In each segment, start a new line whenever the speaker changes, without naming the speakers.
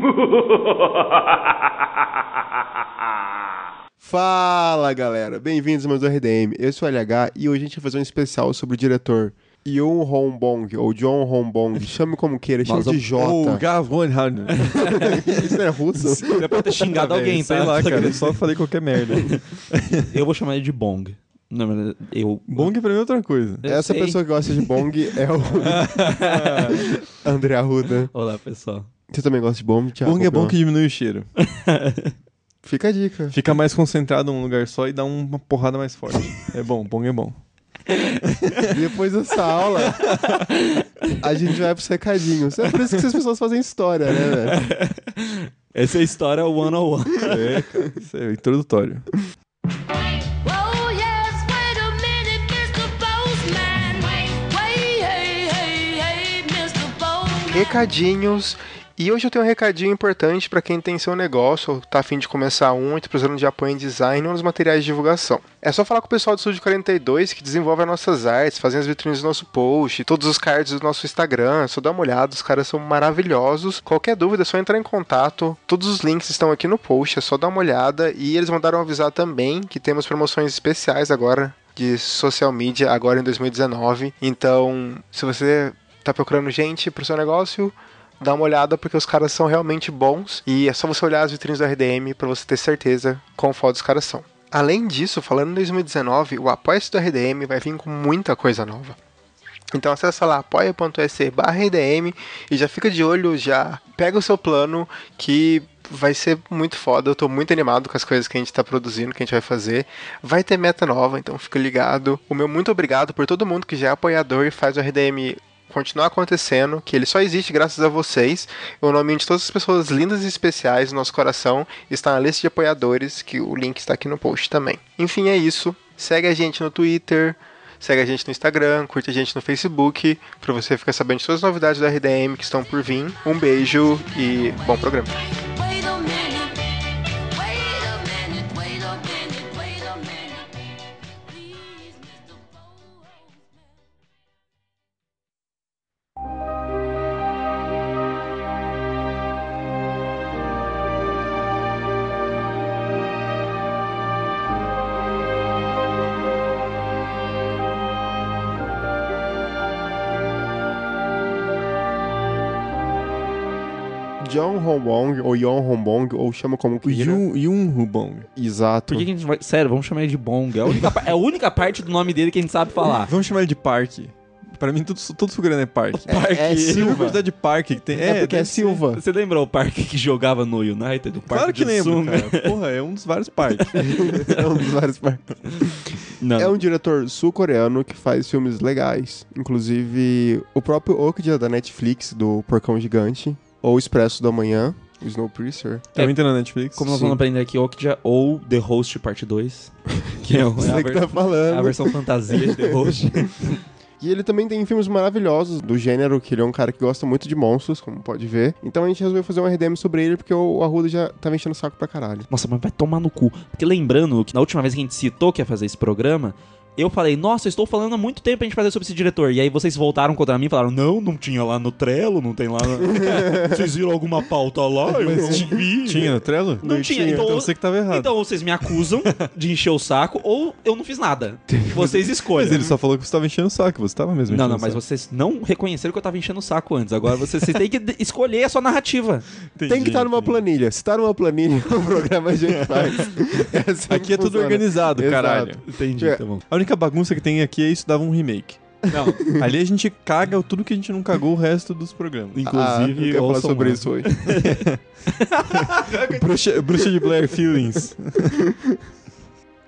Fala galera, bem-vindos ao meu RDM. Eu sou o LH e hoje a gente vai fazer um especial sobre o diretor Yoon Hong Bong, ou John Hong Bong, chame como queira, chame de
Oh,
J.
Gavon
Isso não é russo?
Você pode ter xingado alguém,
sei
tá?
lá, cara, eu só falei qualquer merda.
Eu vou chamar ele de Bong. Não, mas eu.
Bong pra mim é outra coisa.
Eu
Essa
sei.
pessoa que gosta de Bong é o André Arruda.
Olá, pessoal.
Você também gosta de Bong, Thiago?
Bong é bom que diminui o cheiro.
Fica a dica.
Fica mais concentrado num lugar só e dá uma porrada mais forte. É bom, Bong é bom.
Depois dessa aula, a gente vai pros recadinhos. É por isso que essas pessoas fazem história, né, velho?
Essa é a história 101.
É, cara, isso é introdutório.
Oh.
Recadinhos. E hoje eu tenho um recadinho importante para quem tem seu negócio ou tá afim de começar um e tá precisando de apoio em design ou nos materiais de divulgação. É só falar com o pessoal do Estúdio 42 que desenvolve as nossas artes, fazem as vitrines do nosso post, todos os cards do nosso Instagram. É Só dá uma olhada, os caras são maravilhosos. Qualquer dúvida é só entrar em contato. Todos os links estão aqui no post, é só dar uma olhada. E eles mandaram avisar também que temos promoções especiais agora de social media agora em 2019. Então, se você tá procurando gente pro seu negócio, dá uma olhada porque os caras são realmente bons e é só você olhar as vitrines do RDM para você ter certeza quão foda os caras são. Além disso, falando em 2019, o Apoia-se do RDM vai vir com muita coisa nova. Então acessa lá apoia.se barra RDM e já fica de olho, já pega o seu plano que vai ser muito foda. Eu tô muito animado com as coisas que a gente tá produzindo, que a gente vai fazer. Vai ter meta nova, então fica ligado. O meu muito obrigado por todo mundo que já é apoiador e faz o RDM continuar acontecendo, que ele só existe graças a vocês. O nome de todas as pessoas lindas e especiais no nosso coração está na lista de apoiadores, que o link está aqui no post também. Enfim, é isso. Segue a gente no Twitter, segue a gente no Instagram, curte a gente no Facebook, para você ficar sabendo de todas as novidades do RDM que estão por vir. Um beijo e bom programa. John Hombong, ou Yon Hombong, ou chama como queira.
Yun, Yun Hubong.
Exato.
Por que, que a gente vai. Sério, vamos chamar ele de Bong. É a única, pa- é a única parte do nome dele que a gente sabe falar.
Vamos chamar ele de Parque. Pra mim, tudo, todo sul-coreano é Parque.
Parque.
é
A
Silva.
quantidade de parque que tem.
É, porque é
deve ser.
Silva.
Você lembrou o parque que jogava no United? O parque
Claro que lembro,
sunga?
cara. Porra, é um dos vários parques.
é um dos vários parques.
Não.
É um diretor sul-coreano que faz filmes legais. Inclusive, o próprio Okja da Netflix, do Porcão Gigante, ou Expresso da Manhã, o Snowpiercer.
Também tem na Netflix.
Como nós vamos aprender aqui, Okja ou The Host Parte 2. Que é, o- é a,
que tá falando.
é a versão fantasia de The Host.
E ele também tem filmes maravilhosos do gênero, que ele é um cara que gosta muito de monstros, como pode ver. Então a gente resolveu fazer um RDM sobre ele, porque o Arruda já tava enchendo o saco pra caralho.
Nossa, mas vai tomar no cu. Porque lembrando que na última vez que a gente citou que ia fazer esse programa, eu falei, nossa, eu estou falando há muito tempo pra gente fazer sobre esse diretor. E aí vocês voltaram contra mim e falaram, não, não tinha lá no Trello, não tem lá. na- vocês viram alguma pauta lá? Eu não vi.
Tinha no Trello?
Não tinha, então-
Então você que tava errado.
Então ou vocês me acusam de encher o saco, ou eu não fiz nada. Vocês escolhem.
Mas ele só falou que você tava enchendo o saco, você tava mesmo
Não,
enchendo
não,
o
mas vocês não reconheceram que eu tava enchendo o saco antes. Agora vocês, vocês têm que escolher a sua narrativa.
Entendi,
tem que estar numa
entendi.
planilha. Se tá numa planilha, o programa a gente faz. É assim
Aqui é tudo
funciona.
organizado,
Exato.
caralho.
Entendi,
É.
tá bom.
A única bagunça que tem aqui é isso dava um remake.
Não,
Ali a gente caga tudo que a gente não cagou o resto dos programas.
Ah, eu
inclusive,
falar sobre isso hoje.
Bruxa, Bruxa de Blair Feelings.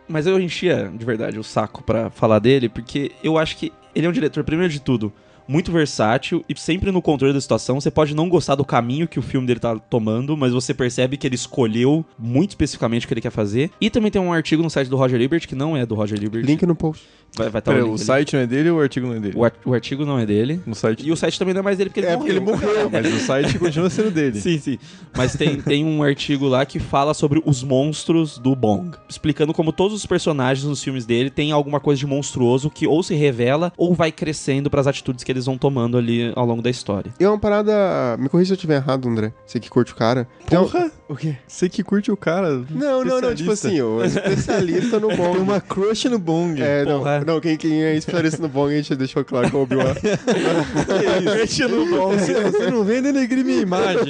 Mas eu enchia, de verdade, o saco pra falar dele, porque eu acho que ele é um diretor, primeiro de tudo, muito versátil e sempre no controle da situação. Você pode não gostar do caminho que o filme dele tá tomando, mas você percebe que ele escolheu muito especificamente o que ele quer fazer. E também tem um artigo no site do Roger Ebert, que não é do Roger Ebert.
Link no post.
Vai estar tá
Pera,
o,
o
link ali.
site não é dele ou o artigo não é dele?
O, ar- o artigo não é dele.
No site.
E o site também não é mais dele, porque ele
É,
morreu.
porque ele morreu.
Mas o site continua sendo dele.
Sim, sim. Mas tem, tem um artigo lá que fala sobre os monstros do Bong. Explicando como todos os personagens nos filmes dele têm alguma coisa de monstruoso que ou se revela ou vai crescendo pras atitudes que que eles vão tomando ali ao longo da história.
E é uma parada. Me corrija se eu estiver errado, André. Você que curte o cara.
Porra!
O quê?
Você que curte o cara.
Não, não, não. Tipo assim, o especialista no bong.
Tem uma crush no Bong.
É, não,
Porra.
não quem, quem é especialista no bong, a gente deixou claro que é o Obi-Wan.
Crush no Bong. Você, você não vem denegrir minha imagem.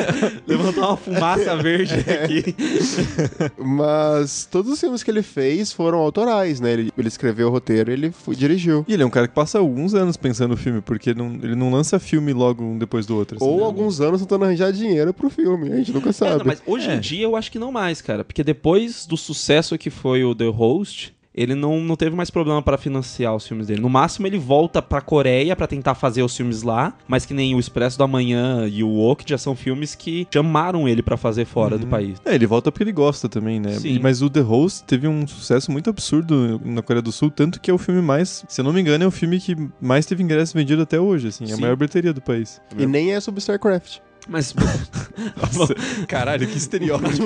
Levantar uma fumaça verde aqui.
Mas todos os filmes que ele fez foram autorais, né? Ele, ele escreveu o roteiro e ele foi- dirigiu.
E ele é um cara que passa alguns anos pensando no filme, porque não- ele não lança filme logo um depois do outro. assim,
Ou
né?
alguns anos tentando arranjar dinheiro pro filme, a gente nunca
É,
sabe.
não, mas hoje
É.
em dia eu acho que não mais, cara. Porque depois do sucesso que foi o The Host, ele não, não teve mais problema pra financiar os filmes dele. No máximo ele volta pra Coreia pra tentar fazer os filmes lá, mas que nem o Expresso da Manhã e o Ok já são filmes que chamaram ele pra fazer fora do país.
É, ele volta porque ele gosta também, né?
Sim.
Mas o The Host teve um sucesso muito absurdo na Coreia do Sul, tanto que é o filme mais, se eu não me engano, é o filme que mais teve ingresso vendido até hoje, assim, é a maior bilheteria do país.
E nem é sobre StarCraft.
Mas,
Nossa, caralho, que estereótipo.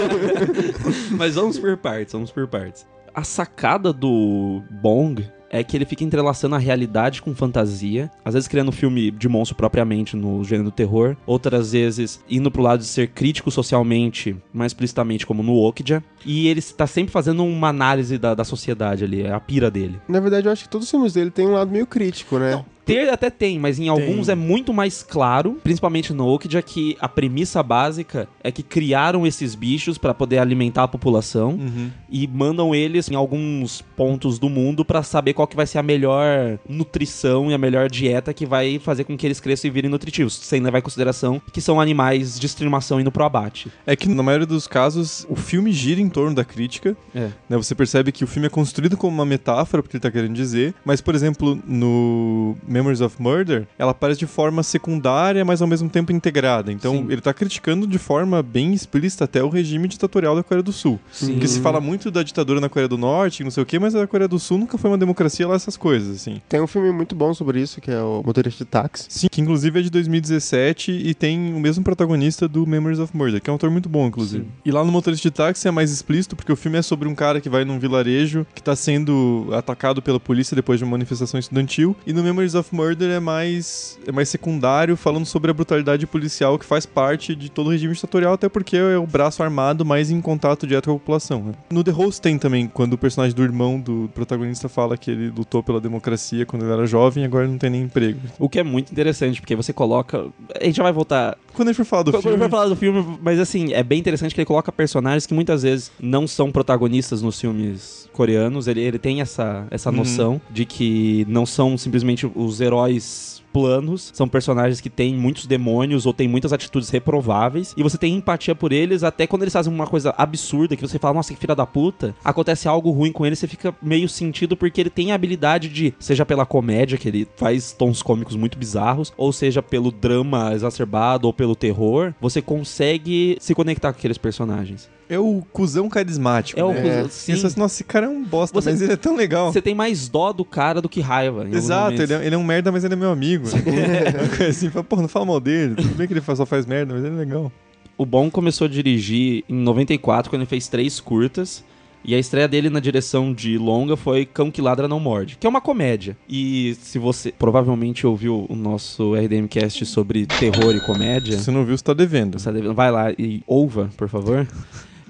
mas vamos por partes, vamos por partes. A sacada do Bong é que ele fica entrelaçando a realidade com fantasia, às vezes criando um filme de monstro propriamente no gênero do terror, outras vezes indo pro lado de ser crítico socialmente, mais explicitamente como no Okja, e ele está sempre fazendo uma análise da, da sociedade ali, é a pira dele.
Na verdade, eu acho que todos os filmes dele têm um lado meio crítico, né?
Ter até tem, mas em alguns é muito mais claro, principalmente no Okja, que a premissa básica é que criaram esses bichos pra poder alimentar a população
Uhum.
e mandam eles em alguns pontos do mundo pra saber qual que vai ser a melhor nutrição e a melhor dieta que vai fazer com que eles cresçam e virem nutritivos, sem levar em consideração que são animais de estimação indo pro abate.
É que na maioria dos casos o filme gira em torno da crítica,
É.
né? Você percebe que o filme é construído como uma metáfora porque ele tá querendo dizer, mas por exemplo, no Memories of Murder, ela aparece de forma secundária, mas ao mesmo tempo integrada. Então,
Sim.
ele tá criticando de forma bem explícita até o regime ditatorial da Coreia do Sul.
Sim.
Porque se fala muito da ditadura na Coreia do Norte, não sei o quê, mas a Coreia do Sul nunca foi uma democracia lá essas coisas, assim.
Tem um filme muito bom sobre isso, que é o Motorista de Táxi.
Sim, que inclusive é de 2017 e tem o mesmo protagonista do Memories of Murder, que é um ator muito bom, inclusive.
Sim.
E lá no Motorista de Táxi é mais explícito, porque o filme é sobre um cara que vai num vilarejo que tá sendo atacado pela polícia depois de uma manifestação estudantil. E no Memories of Murder é mais, é mais secundário, falando sobre a brutalidade policial que faz parte de todo o regime ditatorial, até porque é o braço armado mais em contato direto com a população. né? No The Host tem também, quando o personagem do irmão do protagonista fala que ele lutou pela democracia quando ele era jovem e agora não tem nem emprego.
O que é muito interessante, porque você coloca. A gente já vai voltar
Quando a gente for falar do
Quando
filme...
vai falar do filme, mas assim, é bem interessante que ele coloca personagens que muitas vezes não são protagonistas nos filmes coreanos. Ele, ele tem essa, essa
Uhum.
noção de que não são simplesmente os heróis planos, são personagens que têm muitos demônios ou têm muitas atitudes reprováveis, e você tem empatia por eles até quando eles fazem uma coisa absurda que você fala, nossa, que filha da puta, acontece algo ruim com ele, você fica meio sentido porque ele tem a habilidade de, seja pela comédia, que ele faz tons cômicos muito bizarros, ou seja pelo drama exacerbado ou pelo terror, você consegue se conectar com aqueles personagens.
É o cuzão carismático.
É o
né?
cuzão-
É.
sim.
Assim, Nossa, esse cara é um bosta,
Você-
mas ele é tão legal.
Você tem mais dó do cara do que raiva.
Exato, ele é, ele é um merda, mas ele é meu amigo. Coisa assim, fala, porra, não fala mal dele. Tudo bem que ele só faz merda, mas ele é legal.
O Bom começou a dirigir em 94, quando ele fez três curtas. E a estreia dele na direção de longa foi Cão que Ladra Não Morde, que é uma comédia. E se você provavelmente ouviu o nosso RDMcast sobre terror e comédia,
Se você não viu, você tá devendo.
você deve- vai lá e ouva, por favor.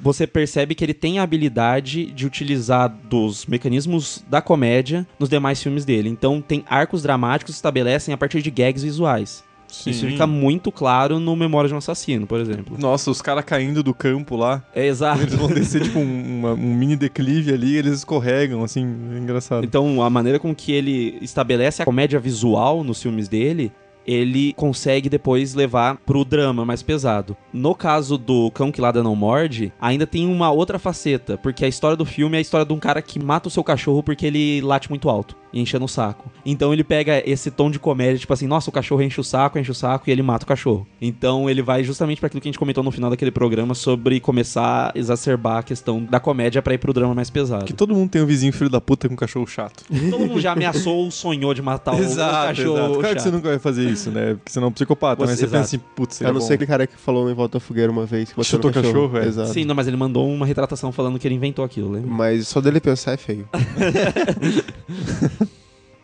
Você percebe que ele tem a habilidade de utilizar dos mecanismos da comédia nos demais filmes dele. Então tem arcos dramáticos que estabelecem a partir de gags visuais. Isso fica muito claro no Memória de um Assassino, por exemplo.
Nossa, os caras caindo do campo lá.
É exato.
Eles vão descer, tipo, um, uma- um mini declive ali, eles escorregam, assim, é engraçado.
Então, a maneira com que ele estabelece a comédia visual nos filmes dele, ele consegue depois levar pro drama mais pesado. No caso do Cão que Lada Não Morde, ainda tem uma outra faceta, porque a história do filme é a história de um cara que mata o seu cachorro porque ele late muito alto e enchendo o saco. Então ele pega esse tom de comédia, tipo assim, nossa, o cachorro enche o saco, enche o saco e ele mata o cachorro. Então ele vai justamente para aquilo que a gente comentou no final daquele programa sobre começar a exacerbar a questão da comédia pra ir pro drama mais pesado.
Que todo mundo tem um vizinho filho da puta com um cachorro chato.
Todo mundo já ameaçou ou sonhou de matar o- o cachorro.
Claro que
chato.
você nunca vai fazer isso, né? Porque você não é um psicopata,
Você-
mas você
exato.
pensa assim, putz,
A
seria
não
bom.
ser aquele cara que falou em Volta à Fogueira uma vez. Que
Chutou
no cachorro,
cachorro, é.
Exato.
Sim, não, mas ele mandou uma retratação falando que ele inventou aquilo, lembra?
Mas só dele pensar é feio.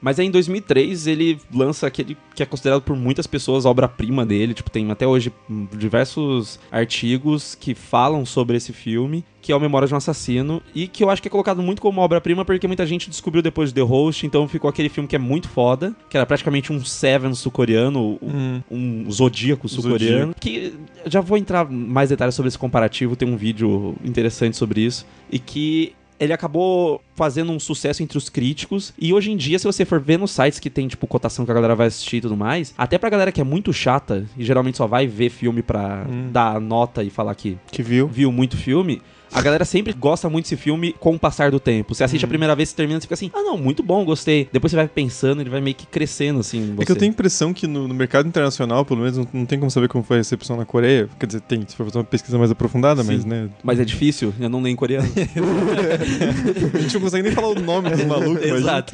Mas aí em 2003 ele lança aquele que é considerado por muitas pessoas a obra-prima dele. Tipo, tem até hoje hum, diversos artigos que falam sobre esse filme, que é o Memória de um Assassino, e que eu acho que é colocado muito como obra-prima porque muita gente descobriu depois de The Host, então ficou aquele filme que é muito foda, que era praticamente um Seven sul-coreano, um, um Zodíaco sul-coreano, que já vou entrar mais detalhes sobre esse comparativo, tem um vídeo interessante sobre isso, e que ele acabou fazendo um sucesso entre os críticos. E hoje em dia, se você for ver nos sites que tem, tipo, cotação que a galera vai assistir e tudo mais, até pra galera que é muito chata e geralmente só vai ver filme pra dar nota e falar que
Que viu?
viu muito filme. A galera sempre gosta muito desse filme com o passar do tempo. Você assiste a primeira vez, você termina e fica assim: ah, não, muito bom, gostei. Depois você vai pensando, ele vai meio que crescendo, assim.
É que eu tenho a impressão que no, no mercado internacional, pelo menos, não, não tem como saber como foi a recepção na Coreia. Quer dizer, tem, se for fazer uma pesquisa mais aprofundada, mas,
Sim.
né?
Mas é difícil, eu não leio em coreano.
A gente não consegue nem falar o nome dos malucos, imagina.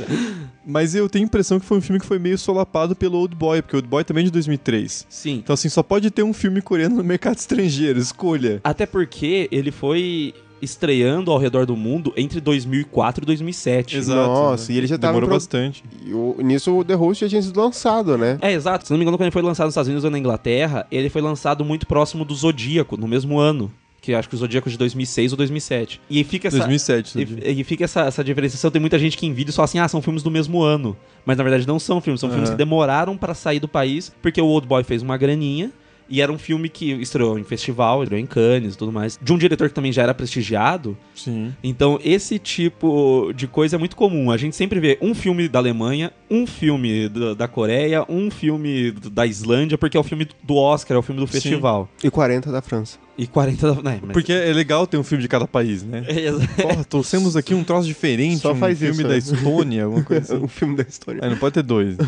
Mas eu tenho a impressão que foi um filme que foi meio solapado pelo Old Boy, porque o Old Boy também é de 2003.
Sim.
Então, assim, só pode ter um filme coreano no mercado estrangeiro, escolha.
Até porque ele foi estreando ao redor do mundo entre 2004 e 2007.
Exato.
Nossa,
né?
e ele já tava
Demorou
em pro-
bastante.
E o- nisso o The Host já tinha sido lançado, né?
É, exato. Se não me engano, quando ele foi lançado nos Estados Unidos ou na Inglaterra, ele foi lançado muito próximo do Zodíaco, no mesmo ano. Que acho que o Zodíaco é de 2006 ou 2007. E fica essa...
2007. Zodíaco.
E, e fica essa, essa diferenciação. Tem muita gente que em vídeo só assim, ah, são filmes do mesmo ano. Mas na verdade não são filmes, são filmes
Aham.
que demoraram pra sair do país, porque o Old Boy fez uma graninha. E era um filme que estreou em festival, estreou em Cannes e tudo mais. De um diretor que também já era prestigiado.
Sim.
Então, esse tipo de coisa é muito comum. A gente sempre vê um filme da Alemanha, um filme da, da Coreia, um filme da Islândia, porque é o filme do Oscar, é o filme do
Sim.
festival.
E 40 da França.
E 40 da. Né, mas-
Porque é legal ter um filme de cada país, né?
É, exa-
Porra, trouxemos aqui um troço diferente,
Só
um
faz
filme
isso,
da
né?
Estônia, alguma coisa assim.
o filme da história.
É, não pode ter dois.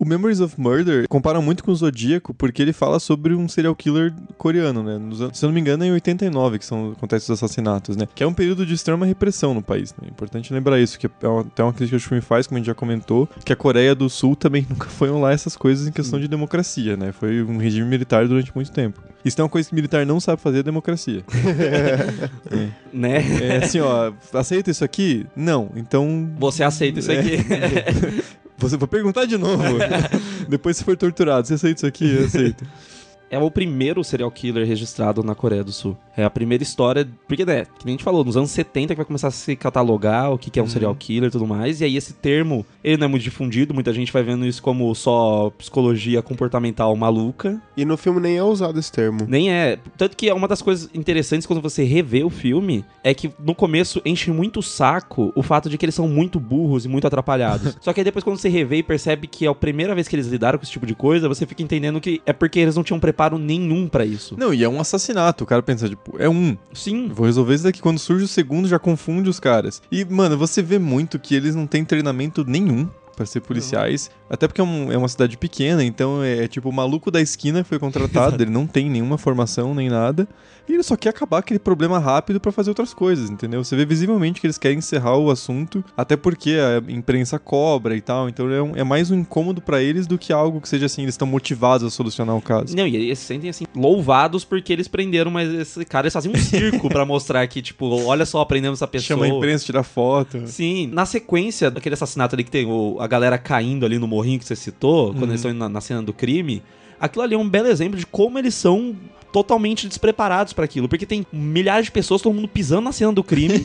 O Memories of Murder compara muito com o Zodíaco porque ele fala sobre um serial killer coreano, né? Nos se eu não me engano, é em 89 que são, acontecem os assassinatos, né? Que é um período de extrema repressão no país, né? É importante lembrar isso, que é uma- até uma crítica que o filme faz, como a gente já comentou, que a Coreia do Sul também nunca foi lá essas coisas em questão de democracia, né? Foi um regime militar durante muito tempo. Isso é uma coisa que o militar não sabe fazer, é democracia.
né?
É assim, ó, aceita isso aqui? Não. Então
Você aceita isso aqui.
Você vai perguntar de novo. Depois se for torturado, você aceita isso aqui? Eu aceito.
é o primeiro serial killer registrado na Coreia do Sul. É a primeira história. Porque, né, que nem a gente falou, nos anos 70 que vai começar a se catalogar o que, que é um serial killer e tudo mais. E aí esse termo, ele não é muito difundido, muita gente vai vendo isso como só psicologia comportamental maluca.
E no filme nem é usado esse termo.
Nem é. Tanto que é uma das coisas interessantes quando você revê o filme é que no começo enche muito o saco o fato de que eles são muito burros e muito atrapalhados. Só que aí depois quando você revê e percebe que é a primeira vez que eles lidaram com esse tipo de coisa, você fica entendendo que é porque eles não tinham preparo nenhum pra isso.
Não, e é um assassinato. O cara pensa, tipo, é um.
Sim.
Vou resolver isso daqui. Quando surge o segundo, já confunde os caras. E, mano, você vê muito que eles não têm treinamento nenhum pra ser policiais. Até porque é, um- é uma cidade pequena, então é, é tipo o maluco da esquina que foi contratado, ele não tem nenhuma formação nem nada. E ele só quer acabar aquele problema rápido pra fazer outras coisas, entendeu? Você vê visivelmente que eles querem encerrar o assunto, até porque a imprensa cobra e tal. Então é, um- é mais um incômodo pra eles do que algo que seja assim, eles estão motivados a solucionar o caso.
Não, e eles se sentem assim, louvados porque eles prenderam, mas esse cara eles fazem um circo pra mostrar que, tipo, olha só, prendemos essa pessoa.
Chama a imprensa, tira foto.
Sim, na sequência daquele assassinato ali que tem o- a galera caindo ali no morrinho que você citou, quando eles estão indo na, na cena do crime, aquilo ali é um belo exemplo de como eles são totalmente despreparados pra aquilo, porque tem milhares de pessoas, todo mundo pisando na cena do crime,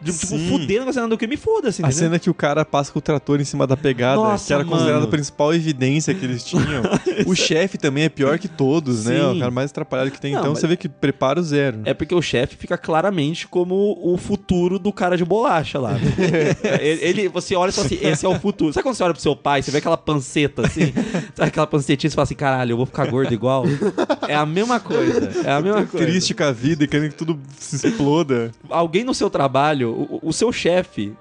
de, tipo,
Sim.
fudendo com a cena do crime e foda-se,
A cena que o cara passa com o trator em cima da pegada,
Nossa,
que era considerada
mano.
a principal evidência que eles tinham. o chefe também é pior que todos, né?
Sim.
O cara mais atrapalhado que tem.
Não,
então você vê que preparo zero.
É porque o chefe fica claramente como o futuro do cara de bolacha lá. ele, ele- você olha e fala assim, esse é o futuro. Sabe quando você olha pro seu pai, você vê aquela panceta assim, sabe aquela pancetinha e você fala assim, caralho, eu vou ficar gordo igual? É a mesma coisa. É a mesma coisa.
Triste com a vida e querendo que tudo se exploda.
Alguém no seu trabalho, o, o seu chefe,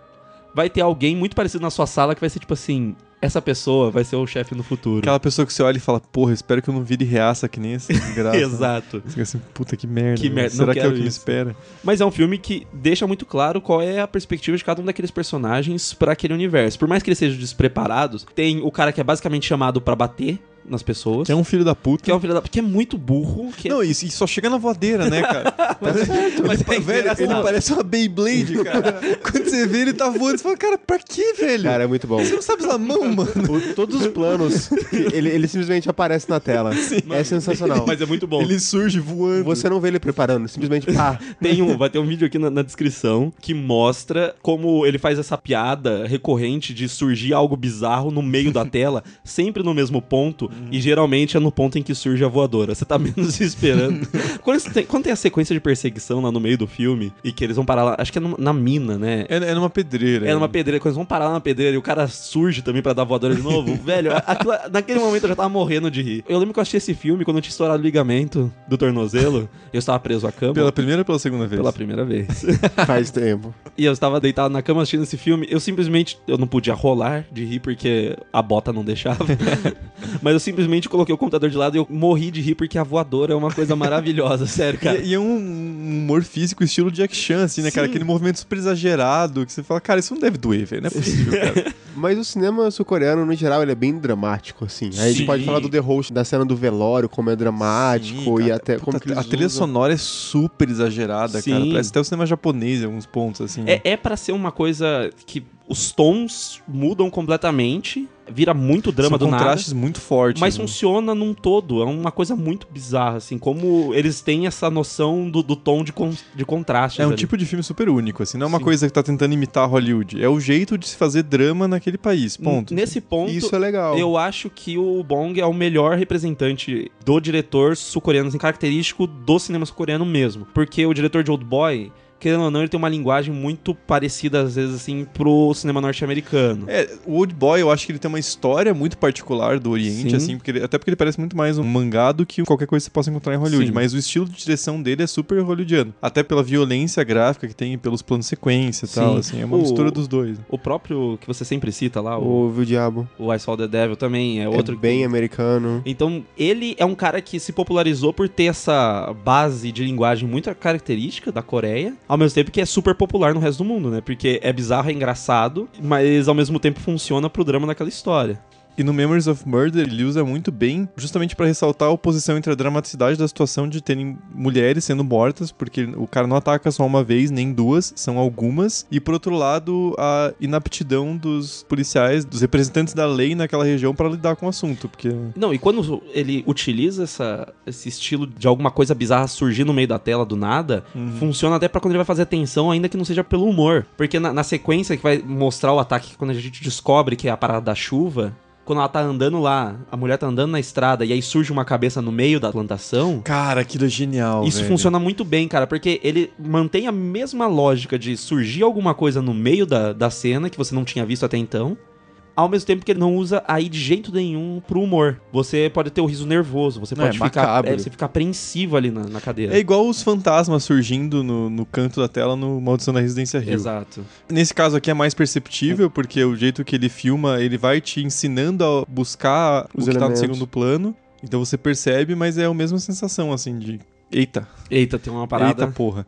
vai ter alguém muito parecido na sua sala que vai ser tipo assim, essa pessoa vai ser o chefe no futuro.
Aquela pessoa que você olha e fala, porra, espero que eu não vire reaça que nem esse desgraça.
Exato.
Você fica assim, puta que merda.
Que merda,
Será que é o que me
isso.
espera?
Mas é um filme que deixa muito claro qual é a perspectiva de cada um daqueles personagens pra aquele universo. Por mais que eles sejam despreparados, tem o cara que é basicamente chamado pra bater nas pessoas.
Que é um filho da puta.
Que é um filho da... Que é muito burro. Que é-
Não, e, e só chega na voadeira, né, cara?
mas
Ele-
é
velho, ele parece uma Beyblade, cara. Quando você vê ele tá voando, você fala, cara, pra quê, velho?
Cara, é muito bom.
Você não sabe usar a mão, mano.
O- todos os planos, ele, ele simplesmente aparece na tela. É sensacional.
Mas é muito bom.
Ele surge voando.
Você não vê ele preparando, simplesmente pá.
Tem um, vai ter um vídeo aqui na, na descrição que mostra como ele faz essa piada recorrente de surgir algo bizarro no meio da tela, sempre no mesmo ponto, e geralmente é no ponto em que surge a voadora. Você tá menos esperando. quando, tem, quando tem a sequência de perseguição lá no meio do filme, e que eles vão parar lá, acho que é numa- na mina, né?
É, é numa pedreira.
É numa pedreira, quando eles vão parar lá na pedreira e o cara surge também pra dar voadora de novo, velho, aquilo- naquele momento eu já tava morrendo de rir. Eu lembro que eu assisti esse filme quando eu tinha estourado o ligamento do tornozelo, eu estava preso à cama.
Pela primeira ou pela segunda vez?
pela primeira vez.
Faz tempo.
E eu estava deitado na cama assistindo esse filme. Eu simplesmente. Eu não podia rolar de rir porque a bota não deixava. Mas eu simplesmente coloquei o computador de lado e eu morri de rir porque a voadora é uma coisa maravilhosa, sério, cara.
E, e é um humor físico estilo Jack Chan, assim, né, cara?
Sim.
Aquele movimento super exagerado que você fala, cara, isso não deve doer, velho. Não é possível, cara.
Mas o cinema sul-coreano, no geral, ele é bem dramático, assim. Aí a gente pode falar do The Host, da cena do velório, como é dramático
Sim,
e
cara.
até
Puta,
como que
A trilha
usam.
sonora é super exagerada, cara.
Sim.
Parece até o cinema japonês em alguns pontos, assim.
É, é para ser uma coisa que os tons mudam completamente, vira muito drama
São
do nada.
contrastes muito fortes.
Mas
né?
funciona num todo, é uma coisa muito bizarra, assim, como eles têm essa noção do, do tom de, con de contraste.
É um tipo de filme super único, assim. Não é uma
Sim.
coisa que tá tentando imitar Hollywood. É o jeito de se fazer drama naquele país, ponto.
Nesse ponto,
Isso é legal.
Eu acho que o Bong é o melhor representante do diretor sul-coreano, assim, característico do cinema sul-coreano mesmo. Porque o diretor de Old Boy, querendo ou não, ele tem uma linguagem muito parecida, às vezes, assim, pro cinema norte-americano.
É, o Old Boy, eu acho que ele tem uma história muito particular do Oriente,
Sim.
assim, porque ele- até porque ele parece muito mais um mangá do que qualquer coisa que você possa encontrar em Hollywood.
Sim.
Mas o estilo de direção dele é super hollywoodiano. Até pela violência gráfica que tem, pelos planos sequência e tal,
Sim.
assim. É uma
O-
mistura dos dois.
O próprio que você sempre cita lá, o,
Ouve o diabo.
o I Saw the Devil também, é outro
é
que-
bem americano.
Então, ele é um cara que se popularizou por ter essa base de linguagem muito característica da Coreia, ao mesmo tempo que é super popular no resto do mundo, né? Porque é bizarro, é engraçado, mas ao mesmo tempo funciona pro drama daquela história.
E no Memories of Murder ele usa muito bem, justamente pra ressaltar a oposição entre a dramaticidade da situação de terem mulheres sendo mortas, porque o cara não ataca só uma vez, nem duas, são algumas. E por outro lado, a inaptidão dos policiais, dos representantes da lei naquela região pra lidar com o assunto, porque
Não, e quando ele utiliza essa, esse estilo de alguma coisa bizarra surgir no meio da tela do nada, funciona até pra quando ele vai fazer atenção, ainda que não seja pelo humor. Porque na, na sequência que vai mostrar o ataque, quando a gente descobre que é a parada da chuva, quando ela tá andando lá, a mulher tá andando na estrada e aí surge uma cabeça no meio da plantação.
Cara, aquilo é genial.
Isso
velho.
funciona muito bem, cara, porque ele mantém a mesma lógica de surgir alguma coisa no meio da, da cena que você não tinha visto até então. Ao mesmo tempo que ele não usa aí de jeito nenhum pro humor. Você pode ter o riso nervoso, você
É,
pode ficar,
macabro.
é, você fica apreensivo ali na, na cadeira.
É igual os fantasmas surgindo no, no canto da tela no Maldição da Residência Rio.
Exato.
Nesse caso aqui é mais perceptível, porque o jeito que ele filma, ele vai te ensinando a buscar
Os
o que tá no
elementos.
segundo plano. Então você percebe, mas é a mesma sensação, assim, de... Eita,
Eita, tem uma parada.
eita porra.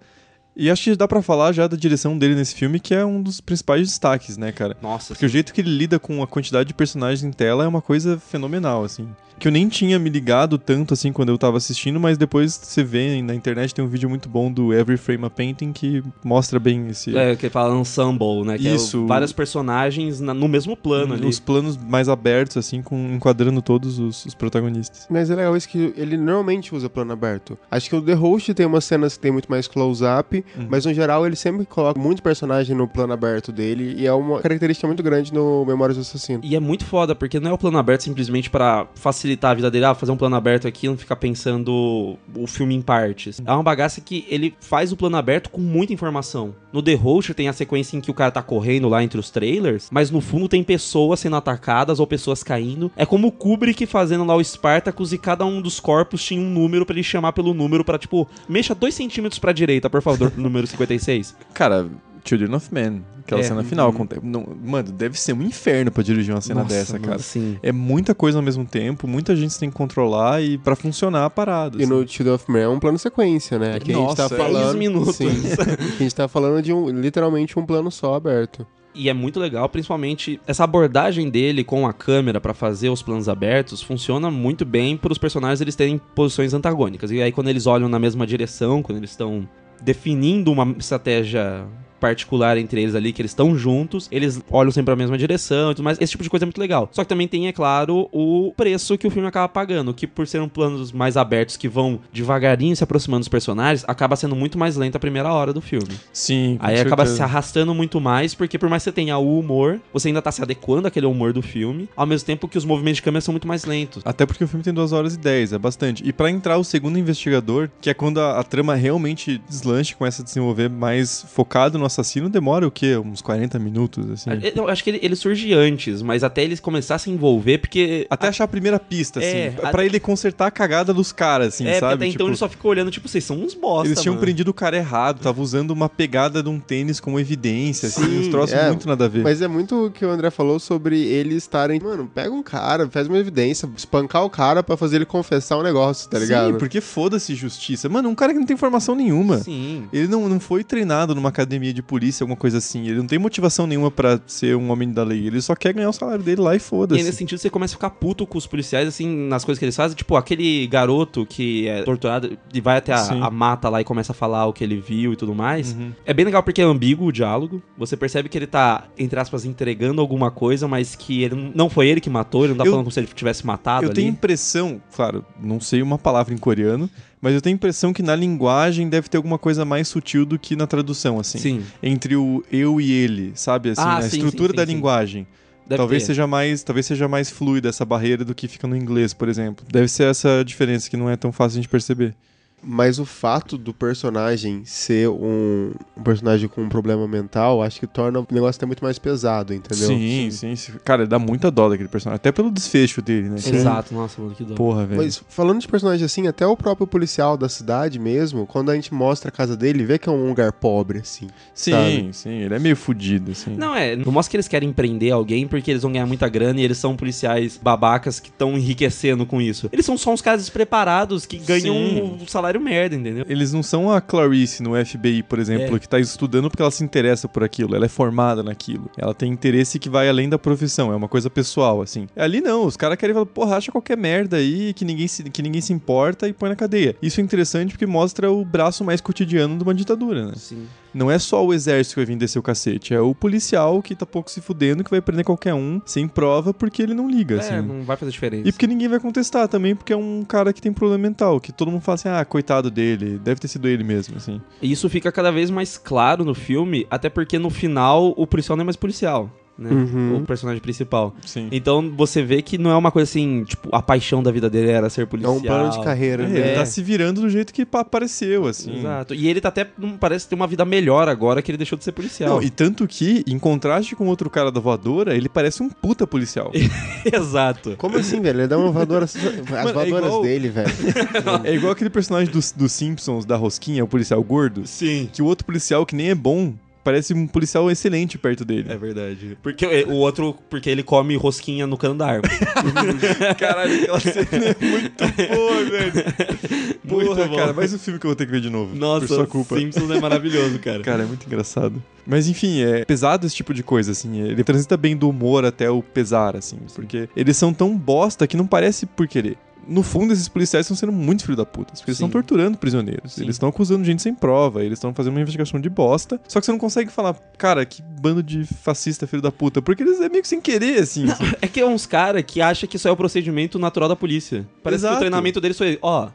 E acho que dá pra falar já da direção dele nesse filme, que é um dos principais destaques, né, cara?
Nossa,
Porque o jeito que ele lida com a quantidade de personagens em tela é uma coisa fenomenal, assim. Que eu nem tinha me ligado tanto, assim, quando eu tava assistindo, mas depois você vê na internet, tem um vídeo muito bom do Every Frame a Painting que mostra bem esse...
É, que fala ensemble, né? Que
Isso.
é o- vários personagens na- no mesmo plano ali.
Os planos mais abertos, assim, com, enquadrando todos os, os protagonistas.
Mas é legal isso que ele normalmente usa plano aberto. Acho que o The Host tem umas cenas que tem muito mais close-up,
Uhum.
mas no geral ele sempre coloca muito personagem no plano aberto dele, e é uma característica muito grande no Memórias do Assassino.
E é muito foda, porque não é o plano aberto simplesmente pra facilitar a vida dele, ah, fazer um plano aberto aqui e não ficar pensando o filme em partes. É uma bagaça que ele faz o plano aberto com muita informação. No The Host tem a sequência em que o cara tá correndo lá entre os trailers, mas no fundo tem pessoas sendo atacadas ou pessoas caindo. É como o Kubrick fazendo lá o Spartacus e cada um dos corpos tinha um número pra ele chamar pelo número pra, tipo, mexa dois centímetros pra direita, por favor, número 56.
Cara, Children of Men, aquela
É,
cena final.
uhum.
conte- não- mano, deve ser um inferno pra dirigir uma cena
Nossa,
dessa,
mano,
cara.
Sim.
É muita coisa ao mesmo tempo, muita gente tem que controlar e pra funcionar a parada.
E
assim.
no Children of Man é um plano sequência, né? Aqui a gente
Nossa,
tá
é.
falando.
10 minutos.
Sim. Aqui a gente tá falando de um, literalmente um plano só aberto.
E é muito legal, principalmente essa abordagem dele com a câmera pra fazer os planos abertos funciona muito bem para os personagens eles terem posições antagônicas. E aí quando eles olham na mesma direção, quando eles estão definindo uma estratégia particular entre eles ali, que eles estão juntos, eles olham sempre pra mesma direção e tudo mais. Esse tipo de coisa é muito legal. Só que também tem, é claro, o preço que o filme acaba pagando, que por ser um planos mais abertos que vão devagarinho se aproximando dos personagens, acaba sendo muito mais lenta a primeira hora do filme.
Sim,
Aí acaba se
certeza.
arrastando muito mais, porque por mais que você tenha o humor, você ainda tá se adequando àquele humor do filme, ao mesmo tempo que os movimentos de câmera são muito mais lentos.
Até porque o filme tem 2 horas e 10, é bastante. E pra entrar o segundo investigador, que é quando a, a trama realmente deslanche, começa a desenvolver mais focado no assassino, demora o quê? Uns 40 minutos, assim.
Eu acho que ele, ele surge antes, mas até eles começar a se envolver, porque.
Até achar a primeira pista, assim.
É, a-
pra ele consertar a cagada dos caras, assim,
é,
sabe?
até então
Tipo,
ele só ficou olhando, tipo, vocês são uns bosta.
Eles tinham
mano.
prendido o cara errado, tava usando uma pegada de um tênis como evidência, assim,
Sim,
uns troços
é,
muito nada a ver.
Mas é muito o que o André falou sobre eles estarem. Mano, pega um cara, faz uma evidência, espancar o cara pra fazer ele confessar um negócio, tá ligado?
Sim, porque foda-se justiça. Mano, um cara que não tem formação nenhuma.
Sim.
Ele não, não foi treinado numa academia de polícia, alguma coisa assim. Ele não tem motivação nenhuma pra ser um homem da lei. Ele só quer ganhar o salário dele lá e
E
foda-se.
nesse sentido, você começa a ficar puto com os policiais, assim, nas coisas que eles fazem. Tipo, aquele garoto que é torturado e vai até a, a mata lá e começa a falar o que ele viu e tudo mais.
Uhum.
É bem legal porque é ambíguo o diálogo. Você percebe que ele tá, entre aspas, entregando alguma coisa, mas que ele não foi ele que matou, ele não tá
Eu-
falando como se ele tivesse matado
Eu
ali.
tenho impressão, claro, não sei uma palavra em coreano, mas eu tenho impressão que na linguagem deve ter alguma coisa mais sutil do que na tradução, assim.
Sim.
Entre o eu e ele, sabe? Assim,
Ah,
a
sim,
estrutura
sim,
da linguagem.
Deve
talvez
ter.
seja mais, talvez seja mais fluida essa barreira do que fica no inglês, por exemplo. Deve ser essa diferença que não é tão fácil de perceber.
Mas o fato do personagem ser um, um personagem com um problema mental, acho que torna o negócio até muito mais pesado, entendeu?
Sim, sim, sim. Cara, dá muita dó daquele personagem. Até pelo desfecho dele, né?
Exato, nossa, mano, que dó.
Porra, velho.
Mas falando de personagem assim, até o próprio policial da cidade mesmo, quando a gente mostra a casa dele, vê que é um lugar pobre, assim.
Sim,
sabe?
sim. Ele é meio fudido, assim.
Não, é, não mostra que eles querem prender alguém porque eles vão ganhar muita grana e eles são policiais babacas que estão enriquecendo com isso. Eles são só uns caras despreparados que ganham
Sim.
um salário merda, entendeu?
Eles não são a Clarice no FBI, por exemplo,
É.
que tá estudando porque ela se interessa por aquilo, ela é formada naquilo. Ela tem interesse que vai além da profissão, é uma coisa pessoal, assim. Ali não, os caras querem falar, porra, acha qualquer merda aí que ninguém, se, que ninguém se importa e põe na cadeia. Isso é interessante porque mostra o braço mais cotidiano de uma ditadura, né?
Sim.
Não é só o exército que vai descer o cacete, é o policial que tá pouco se fudendo, que vai prender qualquer um sem prova porque ele não liga,
É,
assim.
não vai fazer diferença.
E porque ninguém vai contestar também, porque é um cara que tem problema mental, que todo mundo fala assim, ah, coitado dele, deve ter sido ele mesmo, assim.
Isso fica cada vez mais claro no filme, até porque no final o policial não é mais policial, né?
Uhum.
O personagem principal.
Sim.
Então você vê que não é uma coisa assim, tipo, a paixão da vida dele era ser
É
policial.
um plano de carreira,
É,
né?
Ele tá se virando do jeito que pa- apareceu, assim.
Exato. E ele tá até, parece ter uma vida melhor agora que ele deixou de ser policial.
Não, e tanto que, em contraste com o outro cara da voadora, ele parece um puta policial.
Exato.
Como assim, velho? Ele dá uma voadora. As
é
voadoras
igual-
dele, velho.
é igual aquele personagem dos, dos Simpsons, da Rosquinha, o policial gordo,
Sim.
que o outro policial, que nem é bom, parece um policial excelente perto dele.
É verdade. Porque o outro, porque ele come rosquinha no cano da árvore.
Caralho, aquela cena é muito boa, velho.
Muito
Porra,
bom.
cara, mais um filme que eu vou ter que ver de novo.
Nossa,
por sua culpa.
Simpsons é maravilhoso, cara.
Cara, é muito engraçado. Mas enfim, é pesado esse tipo de coisa, assim. Ele transita bem do humor até o pesar, assim. Porque eles são tão bosta que não parece por querer. No fundo, esses policiais estão sendo muito filho da puta. Porque eles estão torturando prisioneiros.
Sim.
Eles estão acusando gente sem prova. Eles estão fazendo uma investigação de bosta. Só que você não consegue falar, cara, que bando de fascista filho da puta. Porque eles é meio que sem querer, assim.
É que é uns caras que acham que isso é o procedimento natural da polícia. Parece que
Exato.
o treinamento deles foi, ó,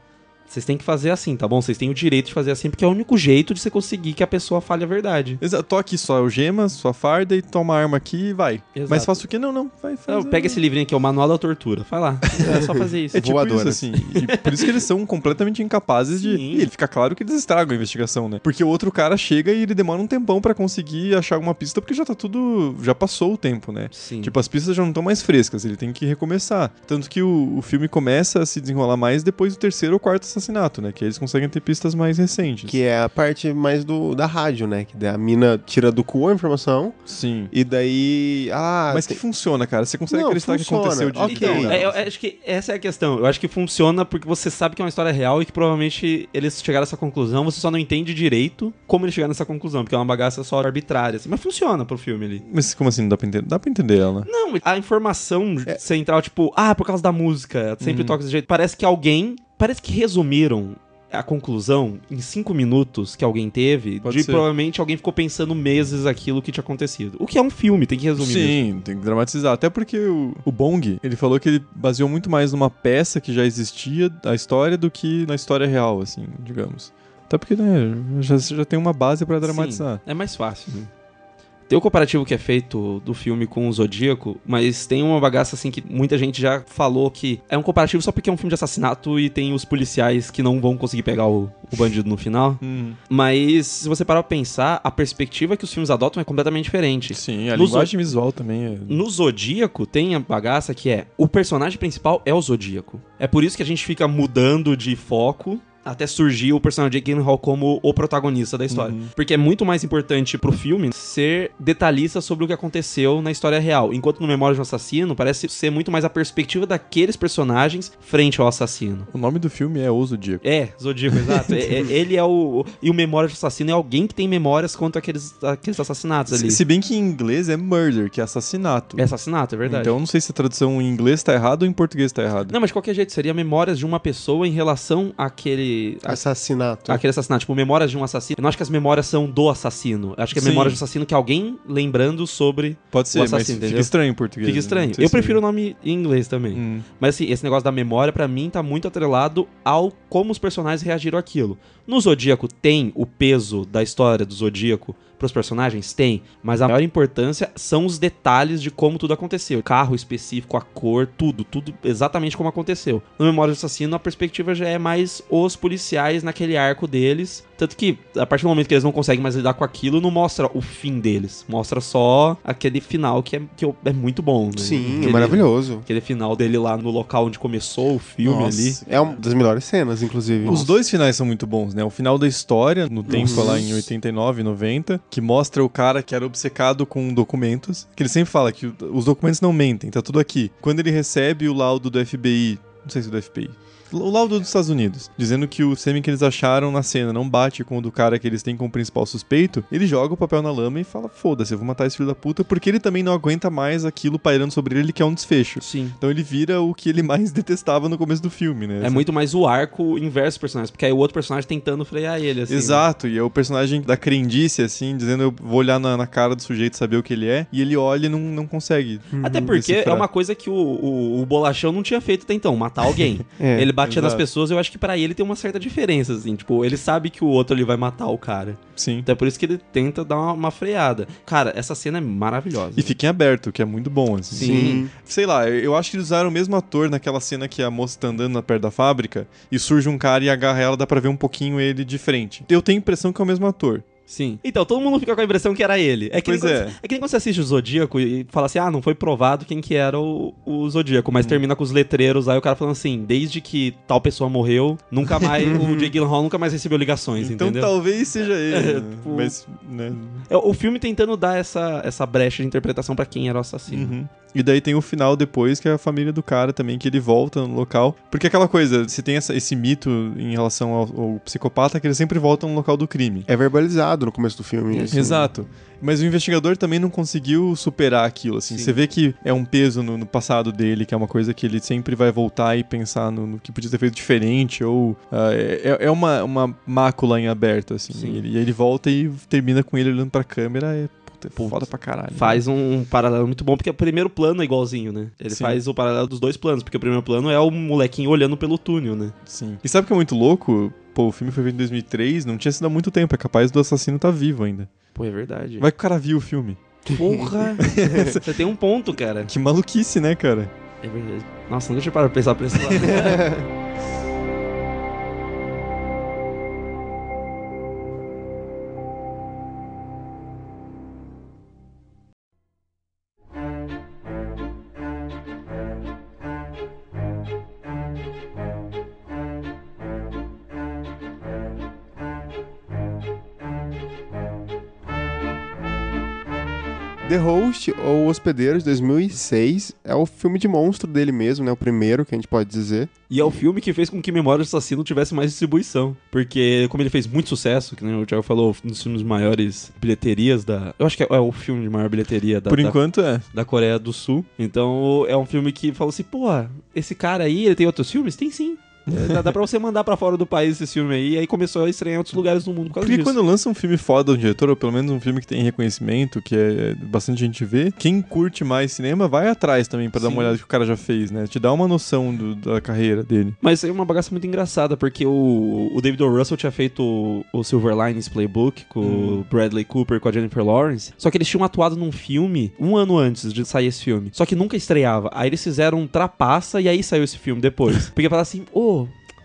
vocês têm que fazer assim, tá bom? Vocês têm o direito de fazer assim, porque é o único jeito de você conseguir que a pessoa fale a verdade.
Exato. Tô aqui só algema, sua farda e toma a arma aqui e vai.
Exato.
Mas faço o quê? Não, não. Vai fazer.
Não, pega esse livrinho aqui, é o Manual da Tortura. Vai lá. É só fazer isso.
É tipo
Voadoras.
isso, assim. E por isso que eles são completamente incapazes de.
Sim.
E ele fica claro que eles estragam a investigação, né? Porque o outro cara chega e ele demora um tempão pra conseguir achar alguma pista, porque já tá tudo. Já passou o tempo, né?
Sim.
Tipo, as pistas já não estão mais frescas, ele tem que recomeçar. Tanto que o, o filme começa a se desenrolar mais depois do terceiro ou quarto assassinato, né? Que eles conseguem ter pistas mais recentes.
Que é a parte mais do, da rádio, né? Que a mina tira do cu a informação
Sim.
e daí. Ah,
Mas que
tem-
funciona, cara. Você consegue
Não,
acreditar
funciona.
que aconteceu de
Ok.
Então,
Não,
é, eu acho que essa é a questão. Eu acho que funciona porque você sabe que é uma história real e que provavelmente eles chegaram a essa conclusão, você só não entende direito como eles chegaram nessa conclusão, porque é uma bagaça só arbitrária. assim. Mas funciona pro filme ali.
Mas como assim? Não dá pra entender? Dá pra entender ela.
Não, a informação central, tipo, ah, por causa da música, sempre toca desse jeito. Parece que alguém. Parece que resumiram a conclusão em cinco minutos que alguém teve,
Pode
de
ser.
provavelmente alguém ficou pensando meses aquilo que tinha acontecido. O que é um filme, tem que resumir.
Sim, tem que dramatizar. Até porque o, o Bong, ele falou que ele baseou muito mais numa peça que já existia, a história, do que na história real, assim, digamos. Até porque, né, já, já tem uma base pra dramatizar.
Sim, é mais fácil. né? Tem o comparativo que é feito do filme com o Zodíaco, mas tem uma bagaça assim que muita gente já falou que é um comparativo só porque é um filme de assassinato e tem os policiais que não vão conseguir pegar o, o bandido no final.
Hum,
Mas se você parar pra pensar, a perspectiva que os filmes adotam é completamente diferente.
sim, a
No
linguagem visual também é...
No Zodíaco tem a bagaça que é o personagem principal é o Zodíaco. É por isso que a gente fica mudando de foco até surgir o personagem de Gyllenhaal como o protagonista da história.
Uhum.
Porque é muito mais importante pro filme ser detalhista sobre o que aconteceu na história real. Enquanto no Memória de um Assassino parece ser muito mais a perspectiva daqueles personagens frente ao assassino.
O nome do filme é O Zodíaco.
É, Zodíaco, exato. É- é- ele é o. E o Memória de um Assassino é alguém que tem memórias quanto aqueles, aqueles assassinatos ali.
Se, se bem que em inglês é murder, que é assassinato.
É assassinato, é verdade.
Então eu não sei se a tradução em inglês tá errada ou em português tá errada.
Não, mas de qualquer jeito, seria memórias de uma pessoa em relação àquele.
Assassinato.
Aquele assassinato, tipo, memórias de um assassino. Eu não acho que as memórias são do assassino. Eu acho que é
Sim.
memórias de um assassino que é alguém lembrando sobre.
Pode ser, mas
assassino,
fica
entendeu?
estranho em português.
Fica
né?
estranho. Eu prefiro o nome em inglês também.
Hum.
Mas assim, esse negócio da memória, pra mim, tá muito atrelado ao como os personagens reagiram àquilo. No Zodíaco tem o peso da história do Zodíaco pros personagens? Tem. Mas a maior importância são os detalhes de como tudo aconteceu. O carro específico, a cor, tudo. Tudo exatamente como aconteceu. No Memória do Assassino, a perspectiva já é mais os policiais naquele arco deles. Tanto que, a partir do momento que eles não conseguem mais lidar com aquilo, não mostra o fim deles. Mostra só aquele final que é, que é muito bom. Né?
Sim,
Aquele-
é maravilhoso.
Aquele final dele lá no local onde começou o filme
Nossa,
ali.
É uma das melhores cenas, inclusive.
Os dois finais são muito bons, né? O final da história, no tempo
Nossa.
lá em 89, 90, que mostra o cara que era obcecado com documentos, que ele sempre fala que os documentos não mentem, tá tudo aqui. Quando ele recebe o laudo do FBI, não sei se é do FBI, o laudo dos Estados Unidos, dizendo que o sêmen que eles acharam na cena não bate com o do cara que eles têm como principal suspeito, ele joga o papel na lama e fala: foda-se, eu vou matar esse filho da puta, porque ele também não aguenta mais aquilo pairando sobre ele, ele quer um desfecho.
Sim.
Então ele vira o que ele mais detestava no começo do filme, né?
É muito mais o arco inverso dos personagens, porque aí o outro personagem tentando frear ele, assim.
Exato, e é o personagem da crendice, assim, dizendo eu vou olhar na, na cara do sujeito, saber o que ele é, e ele olha e não, não consegue.
Até porque é
decifrar.
uma coisa que o, o, o Bolachão não tinha feito até então, matar alguém.
É,
ele batia nas
exato.
pessoas, eu acho que pra ele tem uma certa diferença, assim. Tipo, ele sabe que o outro ali vai matar o cara.
Sim.
Então é por isso que ele tenta dar uma, uma freada. Cara, essa cena é maravilhosa.
E fica em aberto, que é muito bom, assim.
Sim.
Sei lá, eu acho que eles usaram o mesmo ator naquela cena que a moça tá andando na perto da fábrica e surge um cara e agarra ela, dá pra ver um pouquinho ele de frente. Eu tenho a impressão que é o mesmo ator.
Sim. Então, todo mundo fica com a impressão que era ele. É que, nem
Pois
quando,
é.
é que nem quando você assiste o Zodíaco e fala assim, ah, não foi provado quem que era o, o Zodíaco,
Hum.
mas termina com os letreiros, aí o cara falando assim, desde que tal pessoa morreu, nunca mais, o Jake Gyllenhaal nunca mais recebeu ligações,
então
entendeu?
talvez seja ele. né?
tipo-
Mas, né?
É o filme tentando dar essa, essa brecha de interpretação pra quem era o assassino.
Uhum. E daí tem o final depois, que é a família do cara também, que ele volta no local. Porque aquela coisa, se tem essa- esse mito em relação ao, ao psicopata, que ele sempre volta no local do crime.
É verbalizado no começo do filme. assim.
Exato. Mas o investigador também não conseguiu superar aquilo, assim.
Sim.
Você vê que é um peso no, no passado dele, que é uma coisa que ele sempre vai voltar e pensar no, no que podia ter feito diferente, ou... ah, é, é uma, uma mácula em aberto, assim.
Sim.
E ele, ele volta e termina com ele olhando pra câmera, é, puta, é foda pra caralho.
Faz um, paralelo muito bom, porque o primeiro plano é igualzinho, né? Ele
Sim.
faz o paralelo dos dois planos, porque o primeiro plano é o molequinho olhando pelo túnel, né?
Sim. E sabe o que é muito louco? Pô, o filme foi feito em 2003, não tinha sido há muito tempo, é capaz do assassino estar vivo ainda.
Pô, é verdade.
Vai que o cara viu o filme.
Porra! Você tem um ponto, cara.
Que maluquice, né, cara?
É verdade. Nossa, não deixa eu parar pra pensar pra esse lado.
The Host, ou Hospedeiro, de 2006, é o filme de monstro dele mesmo, né? O primeiro, que a gente pode dizer.
E é o filme que fez com que Memória do Assassino tivesse mais distribuição. Porque, como ele fez muito sucesso, que nem o Thiago falou, um dos filmes maiores bilheterias da. Eu acho que é, é o filme de maior bilheteria da,
Por
da-
enquanto é.
da Coreia do Sul. Então é um filme que falou assim: pô, esse cara aí, ele tem outros filmes? Tem sim. É, dá, dá pra você mandar pra fora do país esse filme aí. E aí começou a estrear em outros lugares do mundo por causa
Porque
disso.
quando lança um filme foda do diretor, ou pelo menos um filme que tem reconhecimento, que é bastante gente vê, quem curte mais cinema vai atrás também pra dar
Sim.
uma olhada que o cara já fez, né? Te dá uma noção do- da carreira dele.
Mas é uma bagaça muito engraçada, porque o, o David O. Russell tinha feito o, o Silver Linings Playbook com o Bradley Cooper, com a Jennifer Lawrence. Só que eles tinham atuado num filme um ano antes de sair esse filme. Só que nunca estreava. Aí eles fizeram um trapaça e aí saiu esse filme depois. Porque falaram assim, ô.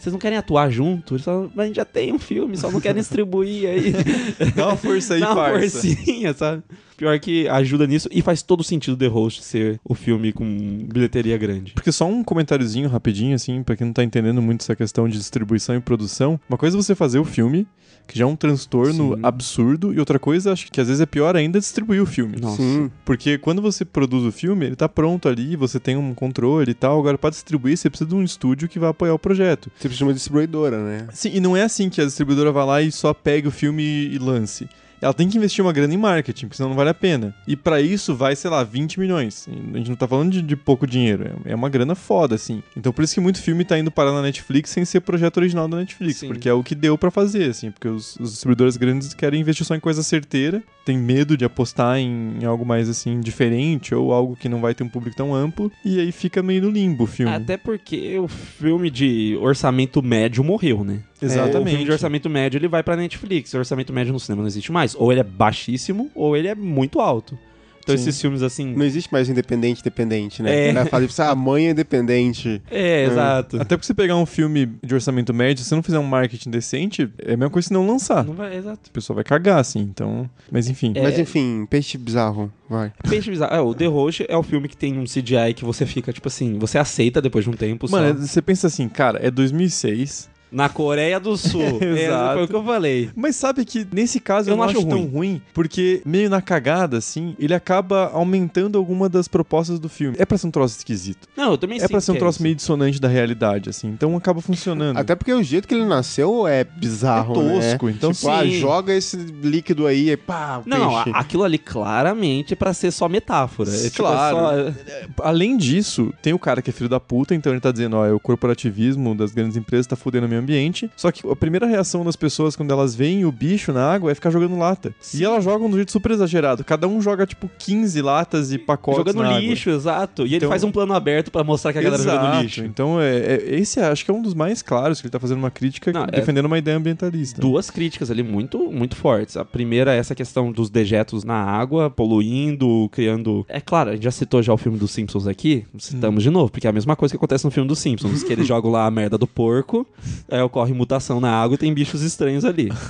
Vocês não querem atuar junto? Mas a gente já tem um filme, só não querem distribuir aí.
Dá uma força aí,
Dá uma
parça.
forcinha, sabe? Pior que ajuda nisso e faz todo sentido The Host ser o filme com bilheteria grande.
Porque só um comentáriozinho rapidinho, assim, pra quem não tá entendendo muito essa questão de distribuição e produção. Uma coisa é você fazer o filme, que já é um transtorno
Sim.
absurdo, e outra coisa, acho que às vezes é pior ainda distribuir o filme.
Nossa.
Sim.
Porque quando você produz o filme, ele tá pronto ali, você tem um controle e tal. Agora, pra distribuir, você precisa de um estúdio que vai apoiar o projeto.
Você precisa de uma distribuidora, né?
Sim, e não é assim que a distribuidora vai lá e só pega o filme e lance. Ela tem que investir uma grana em marketing, porque senão não vale a pena. E pra isso vai, sei lá, 20 milhões. A gente não tá falando de, de pouco dinheiro, é é uma grana foda, assim. Então por isso que muito filme tá indo parar na Netflix sem ser projeto original da Netflix,
Sim.
porque é o que deu pra fazer, assim. Porque os, os distribuidores grandes querem investir só em coisa certeira, tem medo de apostar em, em algo mais, assim, diferente ou algo que não vai ter um público tão amplo, e aí fica meio no limbo o filme.
Até porque o filme de orçamento médio morreu, né? É, o
Exatamente.
filme de orçamento médio ele vai pra Netflix. O orçamento médio no cinema não existe mais. Ou ele é baixíssimo, ou ele é muito alto. Então
Sim.
esses filmes assim.
Não existe mais independente dependente, né?
É.
Assim, ah, a mãe é independente.
É, exato.
Até porque você pegar um filme de orçamento médio, se você não fizer um marketing decente, é a mesma coisa se não lançar.
Não vai, exato.
O pessoal vai cagar, assim, então. Mas enfim.
É.
Mas enfim, peixe bizarro, vai.
Peixe bizarro. É, o The Roach é o filme que tem um CGI que você fica, tipo assim, você aceita depois de um tempo
Mano,
só.
você pensa assim, cara, é 2006.
Na Coreia do Sul. é,
Exato.
foi o que eu falei.
Mas sabe que nesse caso eu,
Eu
não acho
acho
tão ruim, porque meio na cagada, assim, ele acaba aumentando alguma das propostas do filme. É pra ser um troço esquisito.
Não, eu também
É pra ser um
que
troço
isso.
meio dissonante da realidade, assim. Então acaba funcionando.
Até porque o jeito que ele nasceu é bizarro,
É tosco,
né?
então
tipo, ah,
sim.
joga esse líquido aí, aí pá, o
Não, a-
peixe.
aquilo ali claramente é pra ser só metáfora. É, tipo,
Claro.
é só-
Além disso, tem o cara que é filho da puta, então ele tá dizendo, ó, é o corporativismo das grandes empresas tá fudendo o meio ambiente. Só que a primeira reação das pessoas quando elas veem o bicho na água é ficar jogando lata. E elas jogam de um jeito super exagerado. Cada um joga, tipo, 15 latas e pacotes
jogando
na água.
lixo, exato. E ele
Então-
faz um plano aberto pra mostrar que a galera
Exato.
lixo.
Então, é, é- esse acho que é um dos mais claros que ele tá fazendo uma crítica
Não, é-
defendendo uma ideia ambientalista.
Duas críticas ali muito, muito fortes. A primeira é essa questão dos dejetos na água, poluindo, criando. É claro, a gente já citou já o filme dos Simpsons aqui, citamos de novo, porque é a mesma coisa que acontece no filme dos Simpsons, que eles jogam lá a merda do porco, aí ocorre mutação na água e tem bichos estranhos ali.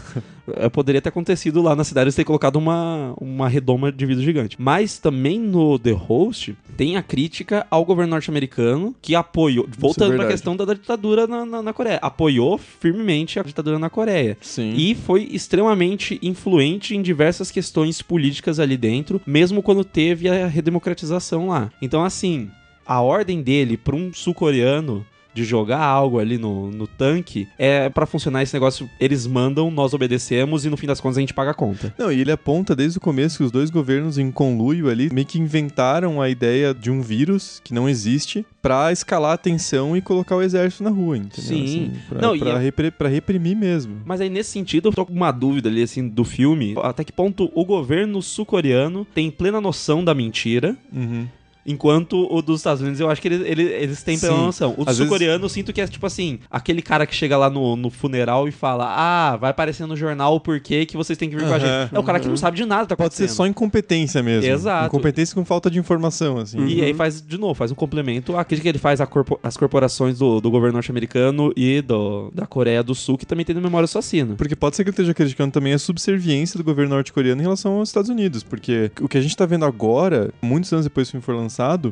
É, poderia ter acontecido lá na cidade eles terem colocado uma, uma redoma de vidro gigante. Mas também no The Host tem a crítica ao governo norte-americano que apoiou. Voltando pra
verdade.
questão da, da ditadura na, na, na Coreia. Apoiou firmemente a ditadura na Coreia.
Sim.
E foi extremamente influente em diversas questões políticas ali dentro, mesmo quando teve a redemocratização lá. Então, assim, a ordem dele para um sul-coreano de jogar algo ali no, no tanque é pra funcionar esse negócio. Eles mandam, nós obedecemos e no fim das contas a gente paga a conta.
Não, e ele aponta desde o começo que os dois governos em conluio ali meio que inventaram a ideia de um vírus que não existe pra escalar a tensão e colocar o exército na rua, entendeu?
Sim.
Assim, pra,
Não,
pra
é-
repre- pra reprimir mesmo.
Mas aí, nesse sentido, eu tô com uma dúvida ali, assim, do filme. Até que ponto o governo sul-coreano tem plena noção da mentira
Uhum.
Enquanto o dos Estados Unidos, eu acho que eles, eles, eles têm pela noção. O sul-coreano, eu sinto que é tipo assim: aquele cara que chega lá no, no funeral e fala: Ah, vai aparecer no jornal o porquê que vocês têm que vir com a gente. É o cara que não sabe de nada, tá
Pode ser só incompetência mesmo.
Exato.
Incompetência com falta de informação, assim.
E aí faz, de novo, faz um complemento à crítica que ele faz às corpo- corporações do, do governo norte-americano e do, da Coreia do Sul, que também tem memória assassina.
Porque pode ser que ele esteja criticando também a subserviência do governo norte-coreano em relação aos Estados Unidos. Porque o que a gente tá vendo agora, muitos anos depois que o filme for lançado,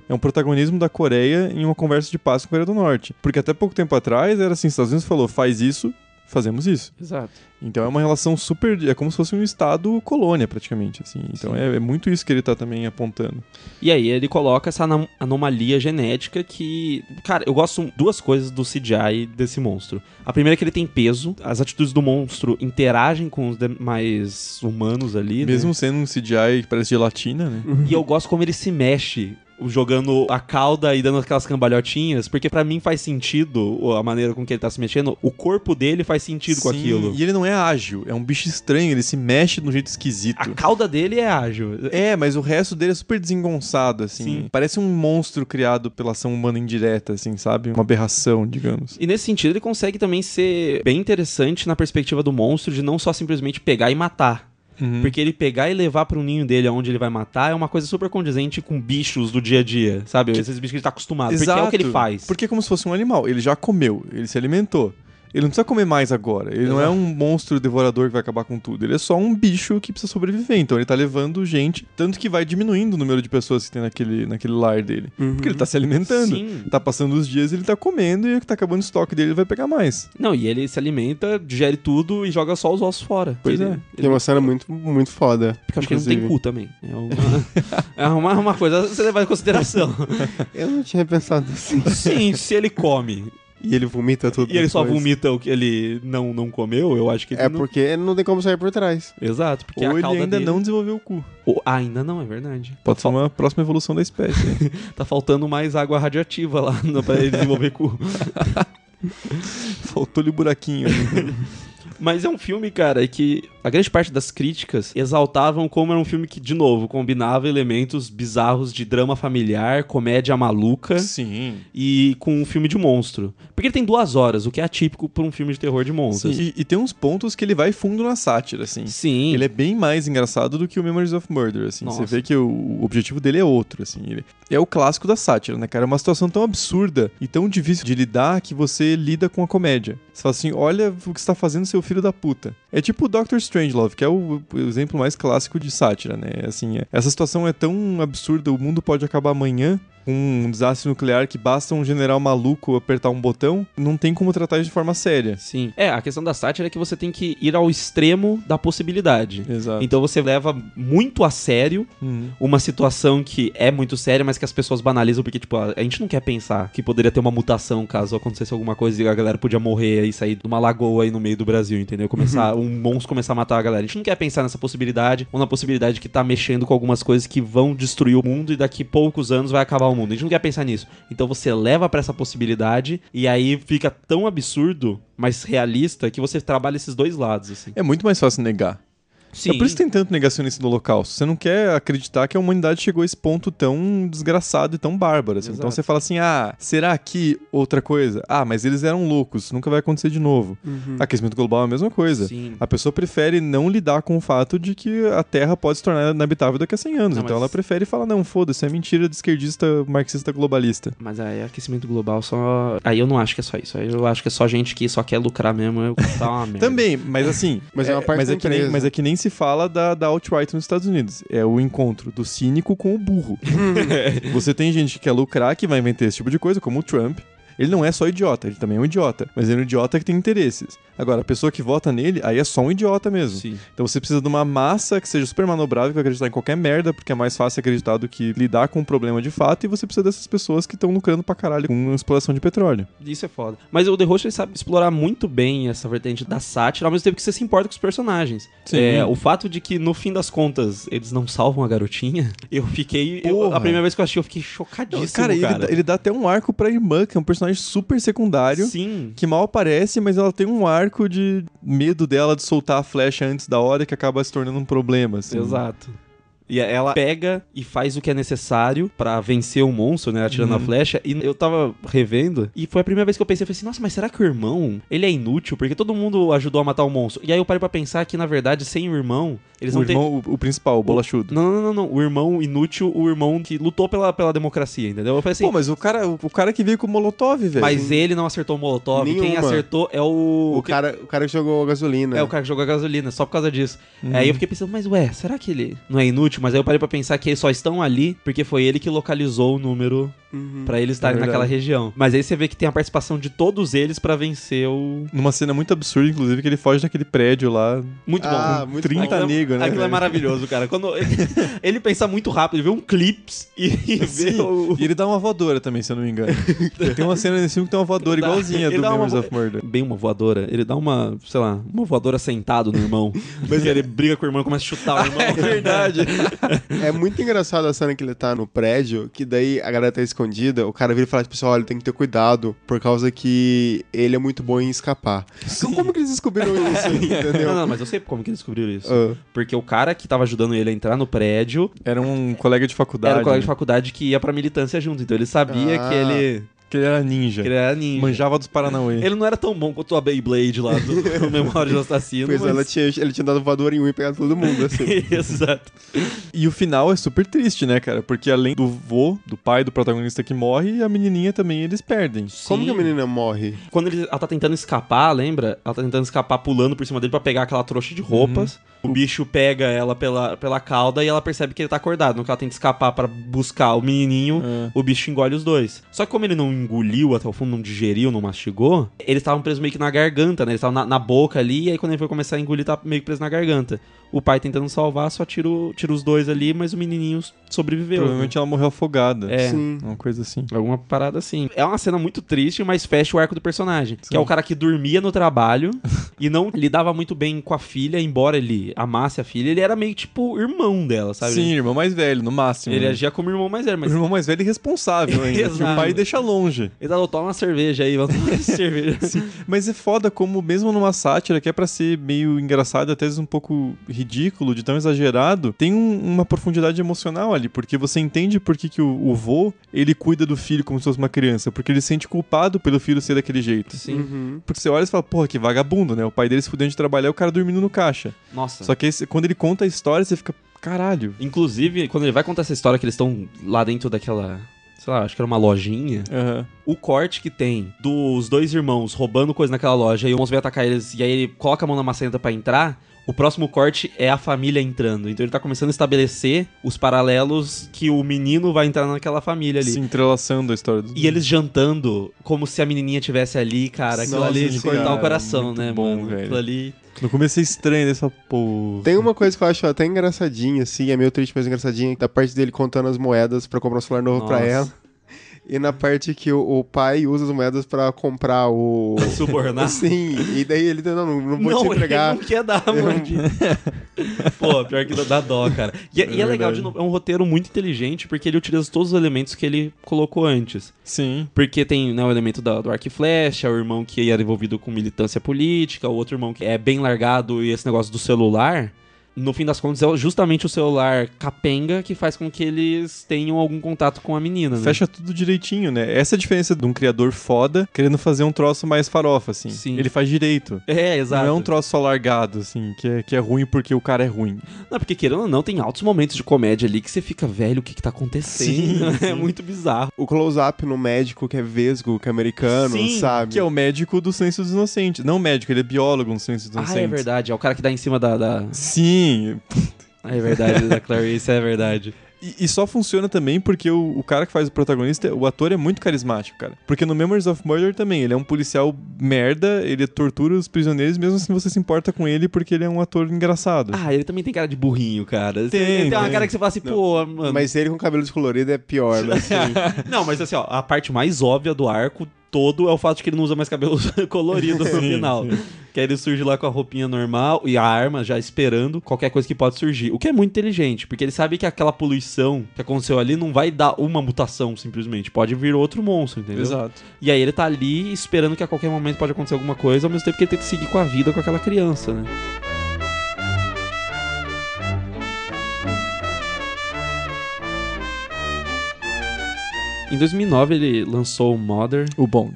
é um protagonismo da Coreia em uma conversa de paz com a Coreia do Norte. Porque até pouco tempo atrás era assim: os Estados Unidos falou, faz isso, fazemos isso.
Exato.
Então é uma relação super. É como se fosse um estado colônia, praticamente. Assim. Então é, é muito isso que ele tá também apontando.
E aí ele coloca essa anom- anomalia genética que. Cara, eu gosto duas coisas do CGI desse monstro. A primeira é que ele tem peso, as atitudes do monstro interagem com os demais humanos ali. né?
Mesmo sendo um CGI que parece gelatina, né?
E eu gosto como ele se mexe. Jogando a cauda e dando aquelas cambalhotinhas, porque pra mim faz sentido a maneira com que ele tá se mexendo. O corpo dele faz sentido com
Sim,
aquilo.
E ele não é ágil, é um bicho estranho, ele se mexe de um jeito esquisito.
A cauda dele é ágil.
É, mas o resto dele é super desengonçado, assim.
Sim.
Parece um monstro criado pela ação humana indireta, assim, sabe? Uma aberração, digamos.
E nesse sentido, ele consegue também ser bem interessante na perspectiva do monstro de não só simplesmente pegar e matar.
Uhum.
Porque ele pegar e levar pro ninho dele aonde ele vai matar é uma coisa super condizente com bichos do dia a dia, sabe? Esses bichos que ele tá acostumado. Porque é o que ele faz.
Porque é como se fosse um animal. Ele já comeu, ele se alimentou. Ele não precisa comer mais agora. Ele não é um monstro devorador que vai acabar com tudo. Ele é só um bicho que precisa sobreviver. Então ele tá levando gente. Tanto que vai diminuindo o número de pessoas que tem naquele, naquele lar dele. Porque ele tá se alimentando.
Sim.
Tá passando os dias, ele tá comendo e o que tá acabando o estoque dele, ele vai pegar mais.
Não, e ele se alimenta, digere tudo e joga só os ossos fora.
Pois
Ele-
é.
ele-
é uma cena muito, muito foda.
Porque eu acho que ele não tem
inclusive.
cu também. É uma, é uma, uma coisa a você levar em consideração.
Eu não tinha pensado assim.
Sim, se ele come
E ele vomita tudo.
e ele só
depois.
vomita o que ele não, não comeu, eu acho que ele
É
não...
porque não tem como sair por trás.
Exato, porque a
Ou ele ainda
dele-
não desenvolveu o cu.
Ou- ah, ainda não, é verdade.
Pode ser uma próxima evolução da espécie.
Tá faltando mais água radioativa lá no- pra ele desenvolver cu.
Faltou-lhe o buraquinho.
Mas é um filme, cara, que a grande parte das críticas exaltavam como era um filme que, de novo, combinava elementos bizarros de drama familiar, comédia maluca
Sim.
e com um filme de monstro. Porque ele tem duas horas, o que é atípico pra um filme de terror de monstros.
E, e tem uns pontos que ele vai fundo na sátira, assim.
Sim.
Ele é bem mais engraçado do que o Memories of Murder, assim.
Nossa.
Você vê que o, o objetivo dele é outro, assim. Ele é o clássico da sátira, né, cara? É uma situação tão absurda e tão difícil de lidar que você lida com a comédia. Você fala assim, olha o que você tá fazendo, seu filho da puta. É tipo o Doctor Strangelove, que é o, o exemplo mais clássico de sátira, né? Assim, é- essa situação é tão absurda, o mundo pode acabar amanhã com um desastre nuclear que basta um general maluco apertar um botão, não tem como tratar isso de forma séria.
Sim. É, a questão da sátira é que você tem que ir ao extremo da possibilidade.
Exato.
Então você leva muito a sério
Uhum.
uma situação que é muito séria, mas que as pessoas banalizam porque, tipo, a gente não quer pensar que poderia ter uma mutação caso acontecesse alguma coisa e a galera podia morrer e sair de uma lagoa aí no meio do Brasil, entendeu? Começar, um monstro começar a matar a galera. A gente não quer pensar nessa possibilidade ou na possibilidade que tá mexendo com algumas coisas que vão destruir o mundo e daqui poucos anos vai acabar o mundo. A gente não quer pensar nisso. Então você leva pra essa possibilidade e aí fica tão absurdo, mas realista, que você trabalha esses dois lados, assim.
É muito mais fácil negar.
Sim.
É por isso que tem tanto negacionista do Holocausto. Você não quer acreditar que a humanidade chegou a esse ponto tão desgraçado e tão bárbaro. assim. Então você fala assim: ah, será que outra coisa? Ah, mas eles eram loucos, nunca vai acontecer de novo. Aquecimento global é a mesma coisa.
Sim.
A pessoa prefere não lidar com o fato de que a Terra pode se tornar inabitável daqui a 100 anos.
Não,
então
mas-
ela prefere falar: não, foda-se, é mentira de esquerdista marxista globalista.
Mas aí aquecimento global só. Aí eu não acho que é só isso. Aí eu acho que é só gente que só quer lucrar mesmo. Eu tá uma merda.
Também, mas assim.
Mas é uma parte
mas
da
é que nem. Mas é que nem se fala da, da alt-right nos Estados Unidos. É o encontro do cínico com o burro. Você tem gente que quer lucrar, que vai inventar esse tipo de coisa, como o Trump. Ele não é só idiota, ele também é um idiota. Mas ele é um idiota que tem interesses. Agora, a pessoa que vota nele, aí é só um idiota mesmo.
Sim.
Então você precisa de uma massa que seja super manobrável, que vai acreditar em qualquer merda, porque é mais fácil acreditar do que lidar com o problema de fato, e você precisa dessas pessoas que estão lucrando pra caralho com exploração de petróleo.
Isso é foda. Mas o The Host ele sabe explorar muito bem essa vertente da sátira, ao mesmo tempo que você se importa com os personagens.
Sim.
É, o fato de que, no fim das contas, eles não salvam a garotinha, eu fiquei. eu- a primeira vez que eu assisti, eu fiquei chocadíssimo.
cara, ele, dá- ele dá até um arco pra irmã, que é um personagem super secundário.
Sim.
que mal aparece, mas ela tem um arco de medo dela de soltar a flecha antes da hora que acaba se tornando um problema, assim.
Exato. E ela pega e faz o que é necessário pra vencer o monstro, né? Atirando
Uhum.
a flecha. E eu tava revendo. E foi a primeira vez que eu pensei, eu falei assim, nossa, mas será que o irmão, ele é inútil? Porque todo mundo ajudou a matar o monstro. E aí eu parei pra pensar que, na verdade, sem o irmão, eles
o
não
irmão, o, o principal, o bolachudo.
Não, não, não, não. O irmão inútil, o irmão que lutou pela, pela democracia, entendeu? Eu falei assim,
Pô, mas o cara, o, cara que veio com o Molotov, velho.
mas ele não acertou o Molotov. Quem
Nenhuma.
acertou é o...
O cara, o cara que jogou gasolina.
É o cara que jogou a gasolina, só por causa disso.
Uhum.
Aí eu fiquei pensando, mas ué, será que ele não é inútil? Triste, mas aí eu parei pra pensar que eles só estão ali porque foi ele que localizou o número
Uhum.
pra eles estarem
É
naquela região. Mas aí você vê que tem a participação de todos eles pra vencer o.
Numa cena muito absurda, inclusive, que ele foge daquele prédio lá.
Muito
Ah,
bom.
muito
30
Aquilo é-
negros, né?
Aquilo é maravilhoso, cara. Quando ele, ele pensa muito rápido, ele vê um clips e, e vê
Sim.
o.
E ele dá uma voadora também, se eu não me engano. tem uma cena nesse filme que tem uma voadora
dá-
igualzinha
ele
do
dá uma
Memories
vo-
of Murder.
Bem uma voadora. Ele dá uma, sei lá, uma voadora sentado no irmão. Mas ele briga com o irmão e começa a chutar o irmão. É verdade.
É muito engraçado a cena que ele tá no prédio, que daí a galera tá escondida, o cara vira e fala pro pessoal, olha, tem que ter cuidado, por causa que ele é muito bom em escapar. Então, como que eles descobriram isso, entendeu?
Não, não, mas eu sei como que eles descobriram isso.
Ah.
Porque o cara que tava ajudando ele a entrar no prédio
Era um colega de faculdade.
era o colega de faculdade que ia pra militância junto. Então ele sabia
Ah.
que ele,
Que ele era ninja.
que ele era ninja.
Manjava dos Paranauê.
Ele não era tão bom quanto a Beyblade lá do, do Memória do Assassino.
Pois
mas...
ela tinha, ele tinha dado voador em um e pegado todo mundo, assim.
Exato.
E o final é super triste, né, cara? Porque além do vô, do pai do protagonista que morre, a menininha também eles perdem.
Como
Sim.
que a menina morre?
Quando ele, ela tá tentando escapar, lembra? Ela tá tentando escapar pulando por cima dele pra pegar aquela trouxa de roupas. O bicho pega ela pela, pela cauda e ela percebe que ele tá acordado. No que ela tenta escapar pra buscar o menininho,
Ah.
o bicho engole os dois. Só que como ele não engoliu até o fundo, não digeriu, não mastigou, eles estavam presos meio que na garganta, né? Eles estavam na, na boca ali, e aí quando ele foi começar a engolir, tá meio que preso na garganta. O pai tentando salvar, só tira, o- tira os dois ali, mas o menininho sobreviveu.
Provavelmente ela morreu afogada.
É.
Sim.
Uma coisa assim.
Alguma parada assim. É uma cena muito triste, mas fecha o arco do personagem. Que é o cara que dormia no trabalho e não lidava muito bem com a filha, embora ele amasse a filha, ele era meio tipo irmão dela, sabe?
Sim, irmão mais velho, no máximo.
Ele
né?
agia como irmão mais velho,
O
mas.
irmão mais velho e responsável ainda. que o
Exato.
pai deixa longe.
Ele falou, toma uma cerveja aí, vamos tomar cerveja.
Mas é foda como, mesmo numa sátira que é pra ser meio engraçado, até às vezes um pouco ridículo, de tão exagerado, tem um- uma profundidade emocional ali, porque você entende por que, que o, o vô, ele cuida do filho como se fosse uma criança, porque ele se sente culpado pelo filho ser daquele jeito.
Sim.
Uhum.
Porque você olha e fala, porra, que vagabundo, né? O pai dele se fudendo de trabalhar e o cara dormindo no caixa.
Nossa.
Só que esse- quando ele conta a história, você fica, caralho.
Inclusive, quando ele vai contar essa história que eles estão lá dentro daquela. Sei lá, acho que era uma lojinha.
Aham.
O corte que tem dos dois irmãos roubando coisa naquela loja e o monstro vem atacar eles e aí ele coloca a mão na maçaneta pra entrar. O próximo corte é a família entrando. Então ele tá começando a estabelecer os paralelos que o menino vai entrar naquela família ali.
Se entrelaçando a história dos
E eles jantando como se a menininha tivesse ali, cara. Aquilo
Nossa
ali de cortar o coração,
muito
né,
bom,
mano?
velho.
Aquilo ali.
No começo é estranho, você fala, pô.
Tem uma coisa que eu acho até engraçadinha, assim, é meio triste, mas engraçadinha, da parte dele contando as moedas pra comprar um celular novo pra
Nossa.
ela. E na parte que o, o pai usa as moedas pra comprar o.
Subornar.
Sim, e daí ele não, não, não vou te entregar.
ele não quer dar mordida. Pô, pior que dá dó, cara. E, é- e é legal, de é um roteiro muito inteligente porque ele utiliza todos os elementos que ele colocou antes.
Sim.
Porque tem né, o elemento da- do arco e flecha, o irmão que era envolvido com militância política, o outro irmão que é bem largado e esse negócio do celular. No fim das contas, é justamente o celular capenga que faz com que eles tenham algum contato com a menina, né?
Fecha tudo direitinho, né? Essa é a diferença de um criador foda querendo fazer um troço mais farofa, assim.
Sim.
Ele faz direito.
É, exato.
Não é um troço só largado, assim, que é, que é ruim porque o cara é ruim.
Não, porque querendo ou não, tem altos momentos de comédia ali que você fica, velho, o que que tá acontecendo?
Sim,
É muito bizarro.
O close-up no médico que é vesgo, que é americano,
Sim,
sabe?
Que é o médico do Silêncio dos Inocentes. Não médico, ele é biólogo no Silêncio dos
Ah,
Inocentes.
é verdade. É o cara que dá em cima da. da...
Sim.
É verdade, da Clarice, é verdade.
E, e só funciona também porque o, o cara que faz o protagonista, o ator é muito carismático, cara. Porque no Memories of Murder também, ele é um policial merda, ele tortura os prisioneiros, mesmo assim você se importa com ele porque ele é um ator engraçado.
Ah, ele também tem cara de burrinho, cara.
Tem,
ele tem uma
tem.
cara que você fala assim, pô, mano.
Mas ele com cabelo descolorido é pior, né? Assim.
Não, mas assim, ó, a parte mais óbvia do arco todo é o fato de que ele não usa mais cabelo colorido no final.
sim.
Que aí ele surge lá com a roupinha normal e a arma já esperando qualquer coisa que pode surgir. O que é muito inteligente, porque ele sabe que aquela poluição que aconteceu ali não vai dar uma mutação simplesmente. Pode vir outro monstro, entendeu?
Exato.
E aí ele tá ali esperando que a qualquer momento pode acontecer alguma coisa, ao mesmo tempo que ele tem que seguir com a vida com aquela criança, né? Em 2009 ele lançou o Mother,
O Bong.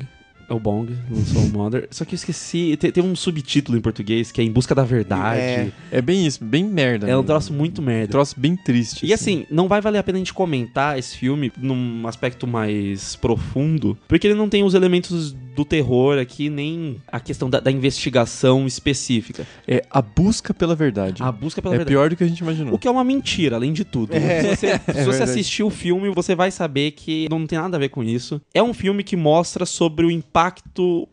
É o Bong, lançou o Mother. Só que eu esqueci, tem, tem um subtítulo em português que é Em Busca da Verdade.
É.
É bem isso, bem merda.
É um troço muito
Um
merda.
troço bem triste.
E assim, não vai valer a pena a gente comentar esse filme num aspecto mais profundo, porque ele não tem os elementos do terror aqui, nem a questão da, da investigação específica.
É a busca pela verdade.
A busca pela
é
verdade.
pior do que a gente imaginou.
O que é uma mentira, além de tudo. se você, se você
verdade.
assistir o filme, você vai saber que não tem nada a ver com isso. É um filme que mostra sobre o impacto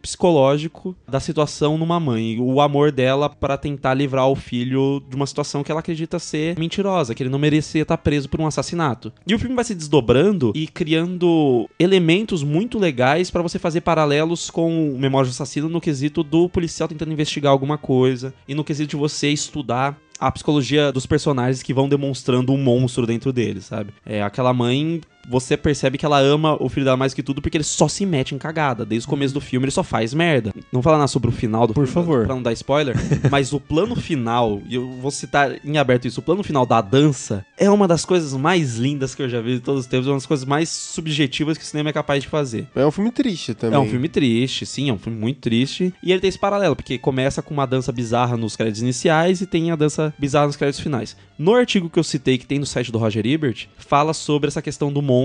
psicológico da situação numa mãe. O amor dela para tentar livrar o filho de uma situação que ela acredita ser mentirosa, que ele não merecia estar preso por um assassinato. E o filme vai se desdobrando e criando elementos muito legais para você fazer paralelos com o Memória do Assassino no quesito do policial tentando investigar alguma coisa e no quesito de você estudar a psicologia dos personagens que vão demonstrando um monstro dentro deles, sabe? É aquela mãe, você percebe que ela ama o filho dela mais que tudo porque ele só se mete em cagada. Desde o começo do filme ele só faz merda. Não falar nada sobre o final do
Por
filme,
favor.
pra não dar spoiler, mas o plano final, e eu vou citar em aberto isso, o plano final da dança é uma das coisas mais lindas que eu já vi de todos os tempos, é uma das coisas mais subjetivas que o cinema é capaz de fazer.
É um filme triste também.
É um filme triste, sim, é um filme muito triste. E ele tem esse paralelo, porque começa com uma dança bizarra nos créditos iniciais e tem a dança bizarra nos créditos finais. No artigo que eu citei, que tem no site do Roger Ebert, fala sobre essa questão do monstro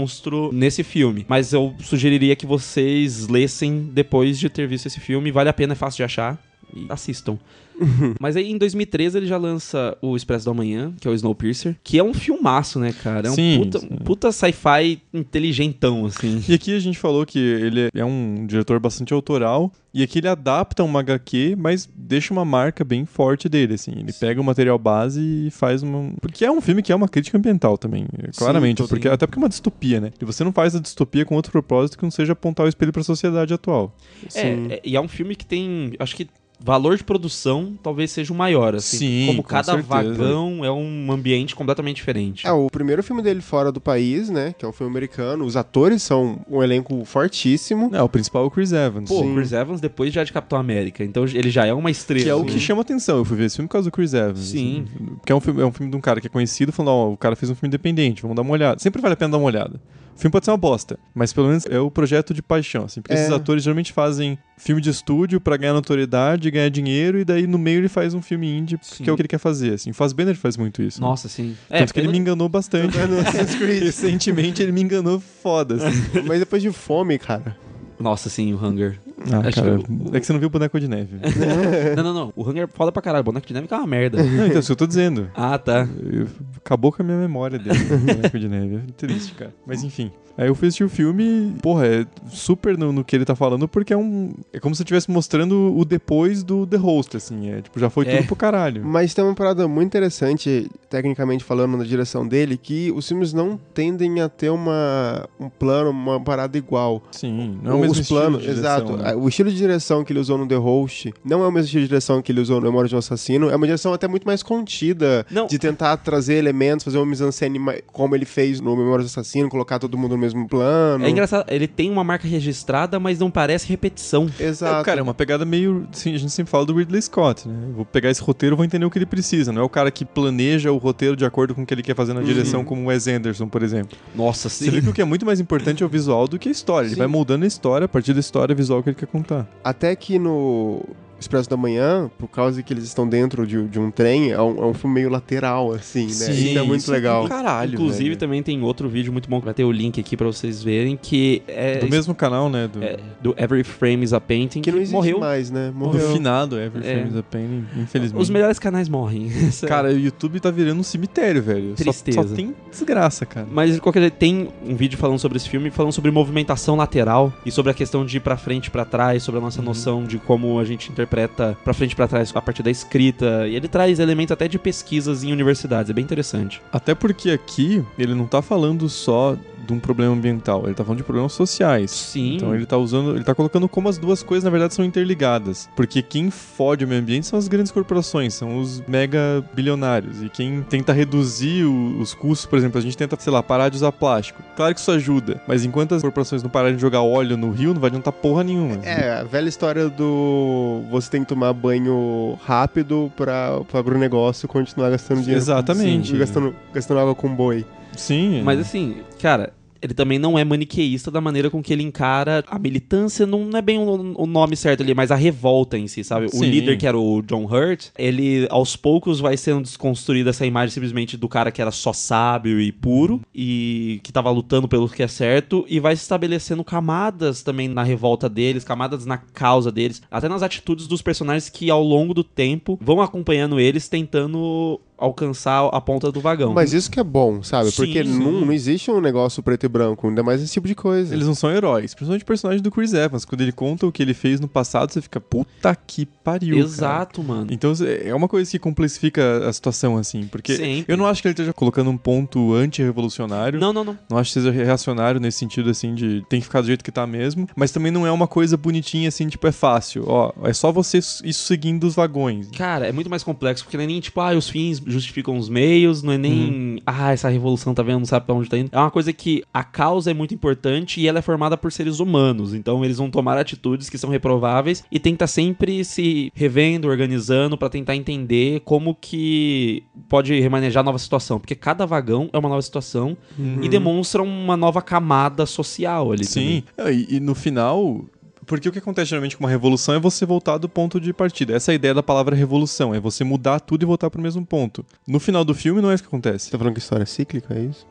nesse filme. Mas eu sugeriria que vocês lessem depois de ter visto esse filme. Vale a pena, é fácil de achar. E assistam. Mas aí em 2013 ele já lança o Expresso da Manhã, que é o Snowpiercer, que é um filmaço, né, cara? É um
Sim,
puta,
sim.
um puta sci-fi inteligentão, assim.
E aqui a gente falou que ele é um diretor bastante autoral. E aqui ele adapta uma HQ, mas deixa uma marca bem forte dele, assim. Ele pega o material base e faz uma... Porque é um filme que é uma crítica ambiental também, claramente.
total.
porque, até porque é uma distopia, né? E você não faz a distopia com outro propósito que não seja apontar o espelho pra sociedade atual.
Sim.
É, é, e é um filme que tem, acho que valor de produção talvez seja o maior, assim.
Sim,
como
com
cada
certeza.
vagão é um ambiente completamente diferente.
É, o primeiro filme dele fora do país, né? Que é um filme americano. Os atores são um elenco fortíssimo.
É, o principal é o Chris Evans.
Pô,
sim.
o Chris Evans depois já é de Capitão América, então ele já é uma estrela.
Que é o
assim.
que chama atenção. Eu fui ver esse filme por causa do Chris Evans.
Sim.
assim. Porque é um filme, é um filme de um cara que é conhecido, falando, ó, o cara fez um filme independente, vamos dar uma olhada. Sempre vale a pena dar uma olhada. O filme pode ser uma bosta, mas pelo menos é o projeto de paixão, assim. Porque
É.
esses atores geralmente fazem filme de estúdio pra ganhar notoriedade, ganhar dinheiro, e daí no meio ele faz um filme indie,
Sim.
que é o que ele quer fazer, assim. O Fassbender faz muito isso. né?
Nossa, sim. É,
Tanto que ele me enganou bastante. Recentemente ele me enganou foda, assim.
Mas depois de fome, cara.
Nossa, sim, o Hunger.
Ah,
Acho
cara,
que
é que você não viu o Boneco de Neve.
não, não, não. O Hunger é foda pra caralho. O boneco de neve é uma merda.
não, então, isso que eu tô dizendo.
ah, tá.
Eu- Acabou com a minha memória dele, o boneco de neve. É triste, cara. Mas enfim. Aí eu fui assistir o filme porra, é super no, no que ele tá falando, porque é um. É como se eu estivesse mostrando o depois do The Host, assim. É, tipo, já foi
É.
tudo pro caralho.
Mas tem uma parada muito interessante, tecnicamente falando, na direção dele, que os filmes não tendem a ter uma, um plano, uma parada igual.
Sim, não é o mesmo
Os planos,
de direção,
exato.
né?
O estilo de direção que ele usou no The Host não é o mesmo estilo de direção que ele usou no Memória de um Assassino. É uma direção até muito mais contida,
Não.
de tentar trazer elementos, fazer uma mise-en-scène como ele fez no Memória do Assassino, colocar todo mundo no mesmo plano.
É engraçado, ele tem uma marca registrada, mas não parece repetição.
Exato.
É, cara, é uma pegada meio. Sim, a gente sempre fala do Ridley Scott, né? Eu vou pegar esse roteiro e vou entender o que ele precisa. Não é o cara que planeja o roteiro de acordo com o que ele quer fazer na direção, como o Wes Anderson, por exemplo.
Nossa,
Você vê que o que é muito mais importante é o visual do que a história. Ele
Sim.
vai moldando a história a partir da história visual que ele quer contar.
Até que no Expresso da Manhã, por causa que eles estão dentro de, de um trem, é um, é um filme meio lateral, assim, né? Isso é muito
isso
legal.
do Caralho.
Inclusive,
velho.
também tem outro vídeo muito bom que vai ter o link aqui pra vocês verem, que é
Do mesmo canal, né? Do,
é, do Every Frame is a Painting,
Que não existe
morreu.
mais, né?
do
Morreu.
finado Every
É.
Frame is a Pain, infelizmente.
Os melhores canais morrem. Essa-
Cara, o YouTube tá virando um cemitério, velho. Só-
Tristeza.
Só, tem desgraça, cara.
Mas de qualquer jeito, tem um vídeo falando sobre esse filme, falando sobre movimentação lateral e sobre a questão de ir pra frente e pra trás, sobre a nossa
Uhum.
noção de como a gente interpreta pra frente e pra trás a partir da escrita. E ele traz elementos até de pesquisas em universidades, é bem interessante.
Até porque aqui ele não tá falando só de um problema ambiental, ele tá falando de problemas sociais.
Sim.
Então ele tá usando, ele tá colocando como as duas coisas na verdade são interligadas. Porque quem fode o meio ambiente são as grandes corporações, são os mega bilionários. E quem tenta reduzir o- os custos, por exemplo, a gente tenta, sei lá, parar de usar plástico. Claro que isso ajuda, mas enquanto as corporações não pararem de jogar óleo no rio, não vai adiantar porra nenhuma.
É, a velha história do você tem que tomar banho rápido pra o agronegócio continuar gastando dinheiro.
Exatamente.
Sim, gastando, gastando água com boi.
Sim.
Mas assim, cara, ele também não é maniqueísta da maneira com que ele encara a militância, não é bem o, o nome certo ali, mas a revolta em si, sabe? O
Sim.
líder que era o John Hurt, ele aos poucos vai sendo desconstruída essa imagem simplesmente do cara que era só sábio e puro e que tava lutando pelo que é certo e vai se estabelecendo camadas também na revolta deles, camadas na causa deles, até nas atitudes dos personagens que ao longo do tempo vão acompanhando eles tentando alcançar a ponta do vagão.
Mas isso que é bom, sabe?
Sim,
Porque
sim.
não, não existe um negócio preto e branco, ainda mais esse tipo de coisa.
Eles não são heróis, principalmente o personagem do Chris Evans. Quando ele conta o que ele fez no passado, você fica, puta que pariu. cara."
Exato, mano.
Então é uma coisa que complexifica a situação, assim. Porque
Sempre.
eu não acho que ele esteja colocando um ponto anti-revolucionário.
Não, não, não.
Não acho que seja reacionário nesse sentido, assim, de tem que ficar do jeito que tá mesmo. Mas também não é uma coisa bonitinha, assim, tipo, é fácil. Ó, é só você isso seguindo os vagões.
Cara, é muito mais complexo, porque não é nem tipo, ah, os fins justificam os meios, não é nem, ah, essa revolução tá vendo, não sabe pra onde tá indo. É uma coisa que a causa é muito importante e ela é formada por seres humanos. Então eles vão tomar atitudes que são reprováveis e estar sempre se revendo, organizando pra tentar entender como que pode remanejar a nova situação. Porque cada vagão é uma nova situação e demonstra uma nova camada social ali.
Sim. É, E, e no final. Porque o que acontece geralmente com uma revolução é você voltar do ponto de partida. Essa é a ideia da palavra revolução, é você mudar tudo e voltar pro mesmo ponto. No final do filme não é isso que acontece.
Você tá falando que história é cíclica, é isso?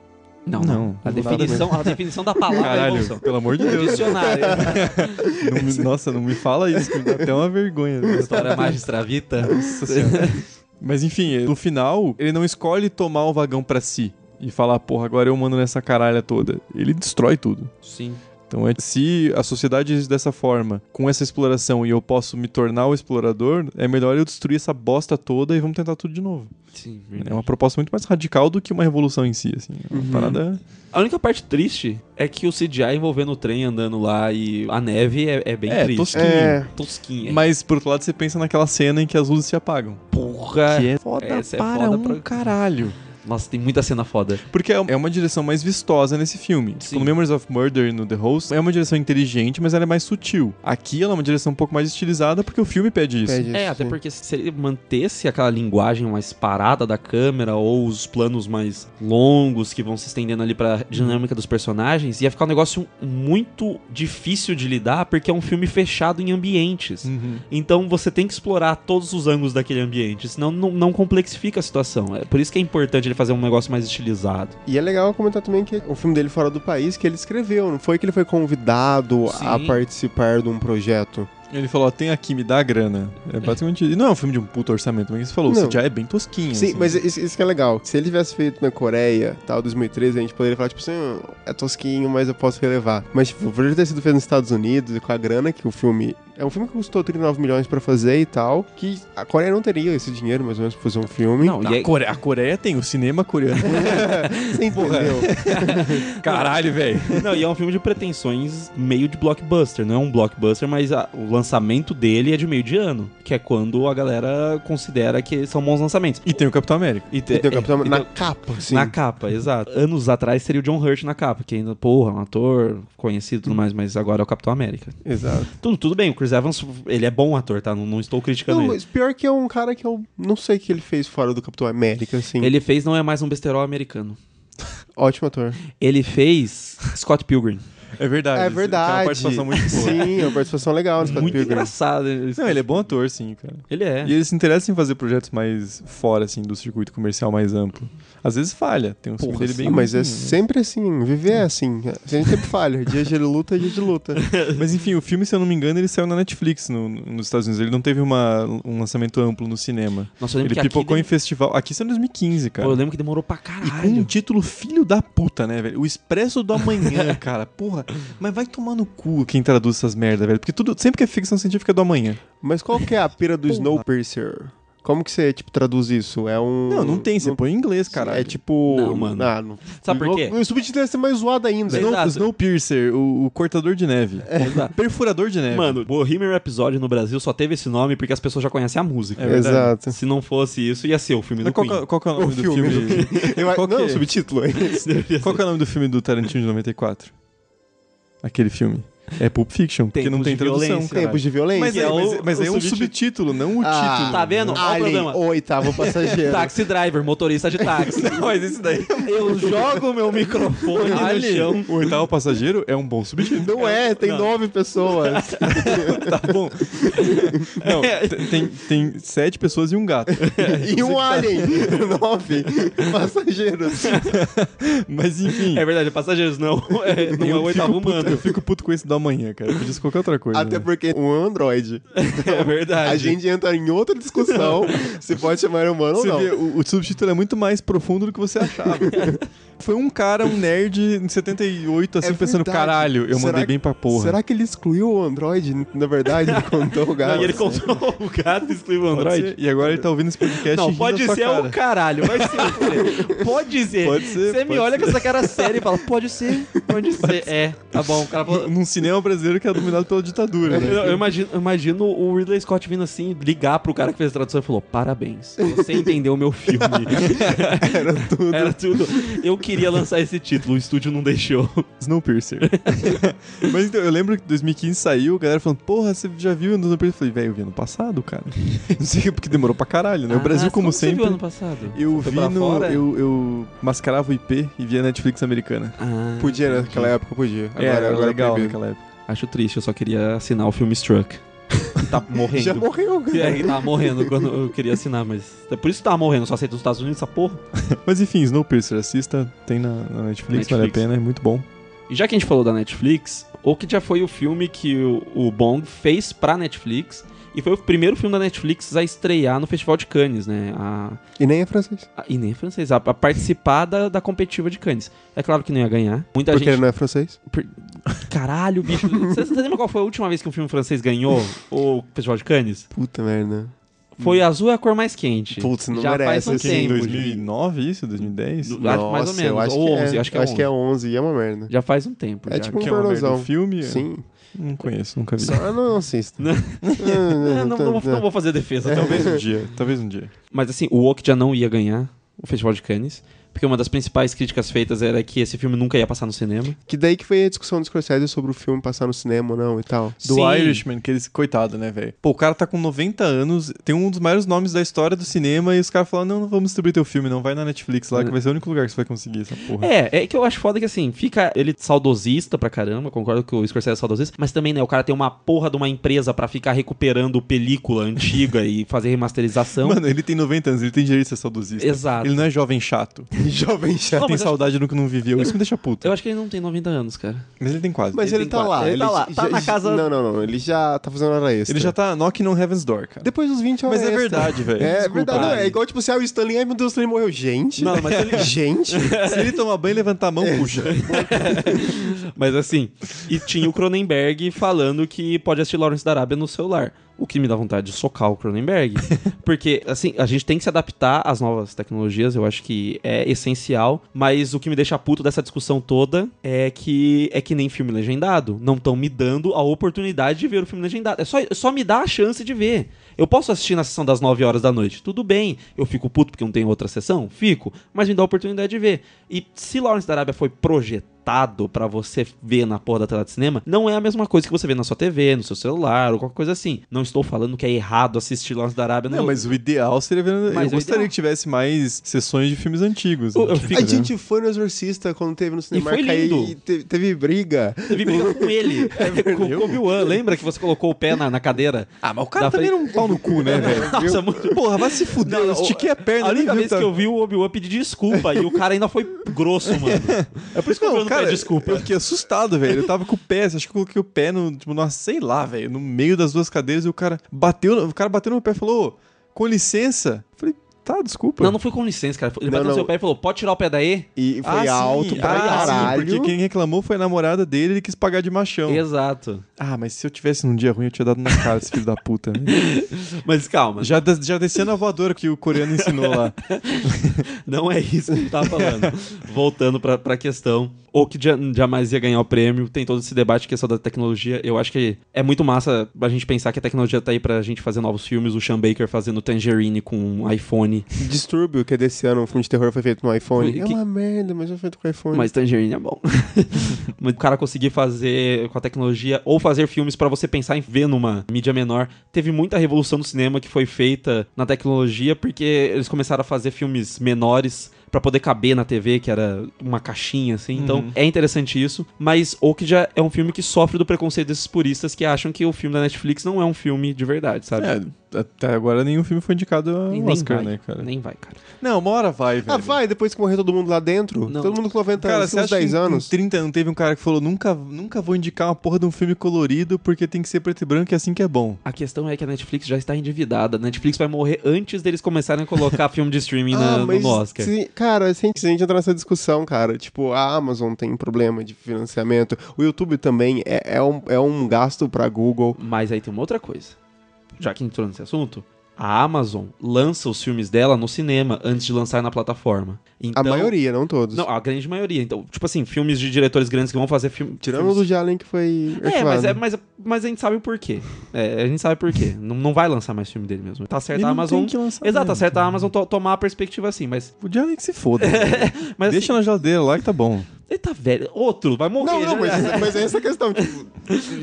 Não,
Não,
não. A definição, a definição da palavra é
Caralho,
revolução.
pelo amor de Deus.
Dicionário.
Não me- nossa, não me fala isso, que me dá até uma vergonha.
História magistravita.
Nossa Senhora. Mas enfim, no final, ele não escolhe tomar o vagão pra si e falar, porra, agora eu mando nessa caralha toda. Ele destrói tudo.
Sim.
Então, é, se a sociedade existe dessa forma, com essa exploração, e eu posso me tornar o explorador, é melhor eu destruir essa bosta toda e vamos tentar tudo de novo.
Sim,
É uma proposta muito mais radical do que uma revolução em si, assim. É uma parada...
A única parte triste é que o CGI envolvendo o trem andando lá e a neve é, é bem
É,
triste.
tosquinho.
É.
Tosquinha.
Mas, por outro lado, você pensa naquela cena em que as luzes se apagam.
porra.
Que é foda
essa é
para
foda
um
pra-
caralho.
Nossa, tem muita cena foda.
Porque é é uma direção mais vistosa nesse filme.
Sim.
Tipo, no Memories of Murder e no The Host, é uma direção inteligente, mas ela é mais sutil. Aqui ela é uma direção um pouco mais estilizada porque o filme pede isso.
Pede
É,
isso,
até
sim.
porque se ele mantesse aquela linguagem mais parada da câmera ou os planos mais longos que vão se estendendo ali pra dinâmica dos personagens, ia ficar um negócio muito difícil de lidar porque é um filme fechado em ambientes.
Uhum.
Então você tem que explorar todos os ângulos daquele ambiente, senão não, não complexifica a situação. É por isso que é importante ele fazer um negócio mais estilizado.
E é legal comentar também que o filme dele fora do país que ele escreveu, não foi que ele foi convidado a
Sim.
participar de um projeto.
Ele falou, ó, tem aqui, me dá a grana. É basicamente... E não é um filme de um puto orçamento, mas você falou,
Não.
o CGI é bem tosquinho.
Sim,
assim.
mas isso, isso que é legal. Se ele tivesse feito na Coreia, tal, 2013, a gente poderia falar, tipo assim, "Ah, é tosquinho, mas eu posso relevar. Mas, tipo, por ele ter sido feito nos Estados Unidos e com a grana que o filme. É um filme que custou 39 milhões pra fazer e tal, que a Coreia não teria esse dinheiro, mais ou menos, pra fazer um filme.
Não, e
A, Coreia, a Coreia tem o cinema coreano.
Você entendeu?
Caralho, velho.
Não, e é um filme de pretensões meio de blockbuster. Não é um blockbuster, mas a- o lançamento dele é de meio de ano. Que é quando a galera considera que são bons lançamentos.
E tem o Capitão América.
E, te-
E tem o Capitão
é,
na
então-
capa, assim.
Na capa, exato. Anos atrás seria o John Hurt na capa, que ainda, porra, um ator conhecido e tudo mais, mas agora é o Capitão América.
Exato.
Tudo, tudo bem, o Chris Evans, ele é bom ator, tá? Não, não estou criticando
Não,
ele.
mas pior que é um cara que eu não sei o que ele fez fora do Capitão América, assim.
Ele fez Não é mais um besterol americano.
Ótimo ator.
Ele fez Scott Pilgrim.
É verdade.
É verdade.
É uma participação muito boa.
Sim, é uma participação legal no Scott
Muito
Pilgrim.
engraçado.
Não, ele é bom ator, sim, cara.
Ele é.
E ele se interessa em fazer projetos mais fora, assim, do circuito comercial mais amplo. Às vezes falha, tem um filme dele bem
Não, mas é
ruimzinho, né?
sempre assim, viver é assim. A gente sempre falha. Dia de luta, dia de luta.
Mas enfim, o filme, se eu não me engano, ele saiu na Netflix no- nos Estados Unidos. Ele não teve uma, um lançamento amplo no cinema.
Nossa, eu lembro
Ele
que
pipocou
aqui
em festival. Aqui saiu em 2015,
Pô,
cara.
eu lembro que demorou pra
E com um
caralho.
título filho da puta, né, velho? O Expresso do Amanhã, cara. Porra, mas vai tomar no cu quem traduz essas merda, velho. Porque tudo, sempre que é ficção científica é do amanhã.
Mas qual que é a pira do Snowpiercer? Como que você, tipo, traduz isso? É um...
Não, não tem, você põe em inglês, cara.
É tipo...
Não, mano.
Ah, não.
Sabe por quê?
O, o subtítulo deve ser mais zoado ainda.
Snow, Snowpiercer, o, o cortador de neve.
Exato.
Perfurador de neve.
Mano, Bohemian Rhapsody no Brasil só teve esse nome porque as pessoas já conhecem a música.
É verdade.
Exato.
Se não fosse isso, ia ser o filme do
Mas qual,
Queen.
que- qual que é o nome
O
do
filme
filme?
Eu,
Qual
não,
que
o
é?
subtítulo é.
Qual que é o nome do filme do Tarantino de 94? Aquele filme. É Pulp Fiction, porque
Tempos
não tem
de
tradução,
violência.
Tempos de violência.
Mas, é,
é
mas,
o-
mas
o
é um
subtítulo.
subtítulo, não o
Ah,
título.
Tá vendo? Olha o problema.
o oitavo passageiro.
Taxi driver, motorista de táxi.
Mas esse daí.
Eu jogo meu microfone no
Ali,
chão.
o oitavo passageiro é um bom subtítulo.
Não é, tem
Não.
nove pessoas.
tá bom. Não, tem, tem sete pessoas e um gato.
e um alien. nove passageiros.
Mas enfim.
É verdade, passageiros não. É, não é
eu
o oitavo
fico puto,
humano.
Eu fico puto com esse da manhã, cara. Podia ser qualquer outra coisa.
Até
né?
porque um Android.
É verdade.
A gente entra em outra discussão se pode chamar humano
Você
ou não.
vê, o, o subtítulo é muito mais profundo do que você achava. Foi um cara, um nerd em 78, assim,
É
pensando, caralho, eu
Será
mandei
que-
bem pra porra.
Será que ele excluiu o Android? Na verdade, ele contou o gato.
Não, e ele contou o gato e excluiu o
Pode
Android.
ser. E agora ele tá ouvindo esse podcast
Não, pode
da
ser é o caralho, vai ser. Pode ser.
Pode ser,
Você me
pode
olha
ser.
com essa cara séria e fala, pode ser, pode ser. É, tá bom. O cara falou.
Num cinema brasileiro que é dominado pela ditadura,
Eu,
né?
eu imagino, eu imagino o Ridley Scott vindo assim, ligar pro cara que fez a tradução e falou: Parabéns, você entendeu o meu filme.
Era tudo.
Era tudo. Eu queria lançar esse título, o estúdio não deixou.
Snowpiercer. Mas então, eu lembro que 2015 saiu, a galera falando, porra, você já viu o Snowpiercer? Eu falei, velho, eu vi ano passado, cara. Não sei porque demorou pra caralho, né? o Brasil, como,
Você
sempre.
viu ano passado?
Eu
Foi
vi no.
fora?
Eu, eu mascarava o IP e via Netflix americana.
Ah,
Podia, naquela época podia. Agora,
é, era
agora
legal naquela época.
Acho triste, eu só queria assinar o filme Struck. Tá morrendo.
Já morreu, cara.
É, tava morrendo quando eu queria assinar, mas. É por isso que tava morrendo, só aceita nos Estados Unidos essa porra.
Mas enfim, Snowpiercer, assista, tem na, na Netflix, vale a
Netflix.
pena, é muito bom.
E já que a gente falou da Netflix, o que já foi o filme que o, o Bong fez pra Netflix. E foi o primeiro filme da Netflix a estrear no Festival de Cannes, né? A,
E nem é francês.
a- e nem é francês, a, a participar da, da competitiva de Cannes. É claro que não ia ganhar. Muita
Porque
gente.
ele não é francês.
Caralho, bicho. Você, você lembra qual foi a última vez que um filme francês ganhou o Festival de Cannes?
Puta merda.
Foi Azul é a cor mais quente.
Putz, não
já
merece,
faz um
assim,
Em
tempo.
2009, isso? 2010?
Do- acho mais ou
Nossa,
menos.
eu acho
ou
que
11,
é.
acho que é 11.
Acho que é 11 e é uma merda.
Já faz um tempo.
É
já.
tipo um
é
pornozão.
filme?
Sim.
Não conheço, nunca vi.
Só não assisto.
Não. É, não, não vou- não vou fazer defesa, talvez.
Talvez um dia, talvez um dia.
Mas assim, o Wok já não ia ganhar o Festival de Cannes. Porque uma das principais críticas feitas era que esse filme nunca ia passar no cinema.
Que daí que foi a discussão do Scorsese sobre o filme passar no cinema ou não e tal.
Do
Sim.
Irishman, que eles, coitado, né, velho? Pô, o cara tá com 90 anos, tem um dos maiores nomes da história do cinema, e os caras falam: não, não vamos distribuir teu filme, não vai na Netflix lá, que vai ser o único lugar que você vai conseguir essa porra.
É, é que eu acho foda que assim, fica ele saudosista pra caramba, concordo que o Scorsese é saudosista, mas também, né, o cara tem uma porra de uma empresa pra ficar recuperando película antiga e fazer remasterização.
Mano, ele tem 90 anos, ele tem direito de ser saudosista.
Exato.
Ele não é jovem chato.
Jovem chato.
Não,
tem
mas eu
saudade do que não viveu. Isso me deixa puto.
Eu acho que ele não tem 90 anos, cara.
Mas ele tem quase.
Mas
Ele
ele,
tem
tá
quatro.
lá.
Ele tá lá, tá na casa-
Não, não, não. Ele já tá fazendo hora extra.
Ele já tá knocking on Heaven's Door, cara.
Depois dos 20 horas
Mas é
extra.
verdade, velho.
É
Desculpa.
verdade. Não, é igual, tipo, se ah, o Stanley... Ai, meu Deus, o Stanley morreu. Gente.
Não, mas ele-
Gente.
Se ele tomar banho e levantar a mão, puxa.
Mas assim, e tinha o Cronenberg falando que pode assistir Lawrence da Arábia no celular. O que me dá vontade de socar o Cronenberg. Porque, assim, a gente tem que se adaptar às novas tecnologias, eu acho que é essencial. Mas o que me deixa puto dessa discussão toda é que é que nem filme legendado. Não estão me dando a oportunidade de ver o filme legendado. É só, só me dá a chance de ver. Eu posso assistir na sessão das 9 horas da noite. Tudo bem. Eu fico puto porque não tem outra sessão? Fico. Mas me dá a oportunidade de ver. E se Lawrence da Arábia foi projetado pra você ver na porra da tela de cinema, não é a mesma coisa que você vê na sua TV, no seu celular ou qualquer coisa assim. Não estou falando que é errado assistir Lawrence da Arábia no...
Não, mas o ideal seria ver.
Mas
eu
o
gostaria
ideal-
que tivesse mais sessões de filmes antigos.
Eu
né?
fico-
A gente foi no Exorcista quando teve no cinema.
foi lindo.
E teve, teve briga.
Teve briga com ele, com o Obi-Wan. Lembra que você colocou o pé na, na cadeira?
Ah, mas o cara também
frente-
era um pau no cu, né, velho?
Nossa, muito...
Porra, vai se fuder.
Não,
eu estiquei a perna.
A única vez
tá-
que eu vi o Obi-Wan pedir desculpa e o cara ainda foi grosso, mano. É por isso que o
Não,
não
cara,
desculpa.
eu fiquei assustado, velho. Eu tava com o pé, acho que eu coloquei o pé no, tipo, numa, sei lá, velho, no meio das duas cadeiras e o cara bateu, o cara bateu no meu pé e falou, com licença. Eu falei, tá, desculpa.
Não, não foi com licença, cara. Ele
Não,
bateu no seu pé e falou, pode tirar o pé daí?
E foi
Ah, sim.
alto pra
ah, sim,
caralho.
porque quem reclamou foi a namorada dele, ele quis pagar de machão.
Exato.
Ah, mas se eu tivesse num dia ruim, eu tinha dado na cara desse filho da puta. velho.
Mas calma,
já, já descia na voadora que o coreano ensinou lá.
não é isso que a gente tava falando. Voltando pra, pra questão. Ou que ja- jamais ia ganhar o prêmio, tem todo esse debate questão da tecnologia. Eu acho que é muito massa a gente pensar que a tecnologia tá aí pra gente fazer novos filmes. O Sean Baker fazendo Tangerine com um iPhone Tangerine.
Distúrbio, que é desse ano, um filme de terror foi feito no iPhone.
Foi-
É
que-
uma merda, mas foi feito com iPhone.
Mas Tangerine é bom. Mas o cara conseguir fazer com a tecnologia, ou fazer filmes pra você pensar em ver numa mídia menor. Teve muita revolução no cinema que foi feita na tecnologia, porque eles começaram a fazer filmes menores pra poder caber na TV, que era uma caixinha, assim. Então,
Uhum.
é interessante isso. Mas Okja é um filme que sofre do preconceito desses puristas que acham que o filme da Netflix não é um filme de verdade, sabe?
É, até agora nenhum filme foi indicado ao
nem
Oscar,
vai,
né, cara?
Nem vai, cara.
Não, uma hora vai, velho.
Ah, vai, depois que morrer todo mundo lá dentro.
Não.
Todo mundo com 90
Cara,
anos,
você
uns
acha
10
que em-
anos.
em 30 não teve um cara que falou nunca, nunca vou indicar uma porra de um filme colorido porque tem que ser preto e branco e é assim que é bom.
A questão é que a Netflix já está endividada. A Netflix vai morrer antes deles começarem a colocar filme de streaming na-
Ah, mas,
no Oscar.
se- cara, se a, gente, se a gente entrar nessa discussão, cara, tipo, a Amazon tem problema de financiamento, o YouTube também é, é, um, é um gasto pra Google.
Mas aí tem uma outra coisa. Já que entrou nesse assunto, a Amazon lança os filmes dela no cinema antes de lançar na plataforma. Então,
a maioria, não todos.
Não, a grande maioria. Então, tipo assim, filmes de diretores grandes que vão fazer filme.
Tirando
filmes...
o do Jalen que foi
É, mas, é mas, mas a gente sabe o porquê. É, a gente sabe por quê. Não, não vai lançar mais filme dele mesmo. Tá certo
Ele
a Amazon.
tem que lançar
Exato, tá certo a. Amazon to- tomar a perspectiva assim, mas.
O nem que se foda.
mas
Deixa na geladeira lá que tá bom.
Ele tá velho. Outro, vai morrer.
Não, não,
já-
mas, mas é essa a questão, tipo,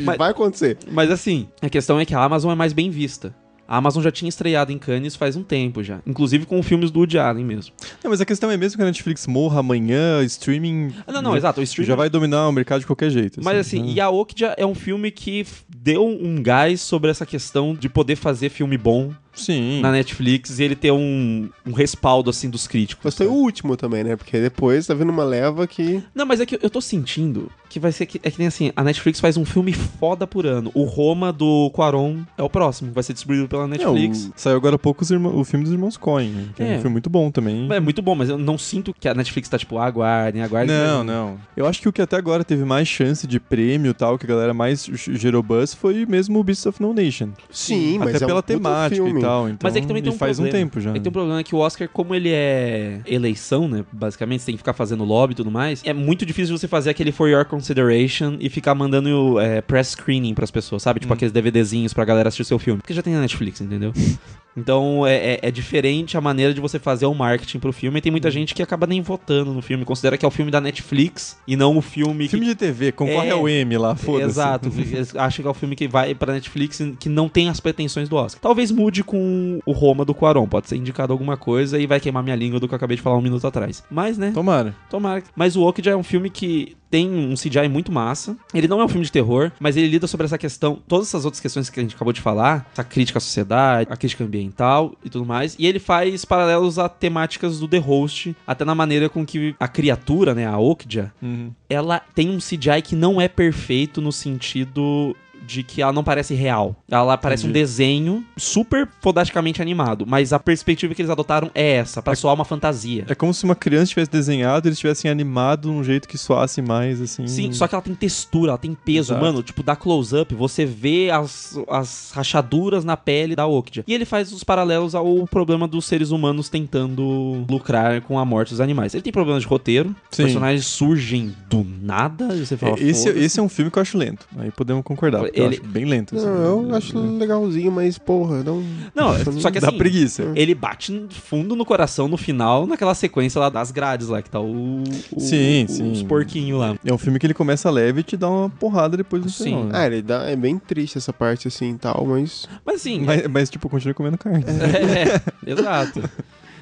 Mas-
vai acontecer.
Mas assim, a questão é que a Amazon é mais bem vista. A Amazon já tinha estreado em Cannes faz um tempo já. Inclusive com filmes do Woody Allen mesmo.
Não, mas a questão é mesmo que a Netflix morra amanhã, streaming.
Ah, não, não,
já,
exato. O streaming...
Já vai dominar o mercado de qualquer jeito.
Mas assim,
né?
e a Okja é um filme que deu um gás sobre essa questão de poder fazer filme bom
Sim.
na Netflix e ele ter um, um respaldo, assim, dos críticos.
Mas foi o último também, né? Porque depois tá vindo uma leva que.
Não, mas é que eu tô sentindo que vai ser que. É que nem assim, a Netflix faz um filme foda por ano. O Roma do Quaron é o próximo, vai ser distribuído pela
É,
Netflix.
o- saiu agora há pouco o filme dos irmãos Coen, né, que é.
É.
um filme muito bom também.
É muito bom, mas eu não sinto que a Netflix tá tipo, aguardem, aguardem.
Não, não. Eu acho que o que até agora teve mais chance de prêmio e tal, que a galera mais gerou buzz, foi mesmo o Beasts of No Nation.
Sim, mas
até
é um
pela temática
filme.
Tal. Então,
Mas é que também tem um
faz
problema.
um tempo já.
É tem um problema que o Oscar, como ele é eleição, né? Basicamente, você tem que ficar fazendo lobby e tudo mais. É muito difícil você fazer aquele for your consideration e ficar mandando é, press screening pras pessoas, sabe?
Hum.
Tipo aqueles DVDzinhos pra galera assistir seu filme. Porque já tem na Netflix, entendeu? Então é, é- é diferente a maneira de você fazer o marketing pro filme. E tem
Hum.
muita gente que acaba nem votando no filme, considera que é o filme da Netflix e não o filme,
Filme
que.
de TV, concorre
É.
ao M lá, foda-se.
Exato, acham que é o filme que vai pra Netflix e que não tem as pretensões do Oscar. Talvez mude com o Roma do Quaron, pode ser indicado alguma coisa e vai queimar minha língua do que eu acabei de falar um minuto atrás. Mas, né,
Tomara.
tomara. Mas o Okja é um filme que tem um CGI muito massa. Ele não é um filme de terror, mas ele lida sobre essa questão, todas essas outras questões que a gente acabou de falar, essa crítica à sociedade, a crítica ambiental e tudo mais. E ele faz paralelos a temáticas do The Host, até na maneira com que a criatura, né, a Okja,
Uhum.
ela tem um CGI que não é perfeito no sentido de que ela não parece real. Ela parece um
Entendi.
desenho super fodasticamente animado, mas a perspectiva que eles adotaram é essa, pra soar uma fantasia.
É como se uma criança tivesse desenhado e eles tivessem animado de um jeito que soasse mais, assim.
Sim, só que ela tem textura, ela tem peso,
Exato.
mano. Tipo, dá close-up, você vê as, as rachaduras na pele da Okja. E ele faz os paralelos ao problema dos seres humanos tentando lucrar com a morte dos animais. Ele tem problemas de roteiro, os
Sim.
personagens surgem do nada, e você fala,
É, Esse,
"Foda-se".
esse é um filme que eu acho lento. Aí podemos concordar. Porque
Ele-
Eu acho bem lento. assim.
Não, eu acho legalzinho, mas, porra, não.
Não, só que
Dá
assim,
preguiça.
ele bate fundo no coração no final, naquela sequência lá das grades lá, que tá o. o
Sim,
os
sim.
porquinhos lá.
É um filme que ele começa leve e te dá uma porrada depois no
Sim.
final. né?
Ah, ele dá, é bem triste essa parte assim e tal, mas.
Mas assim.
Mas, mas, tipo, continua comendo carne.
É, exato.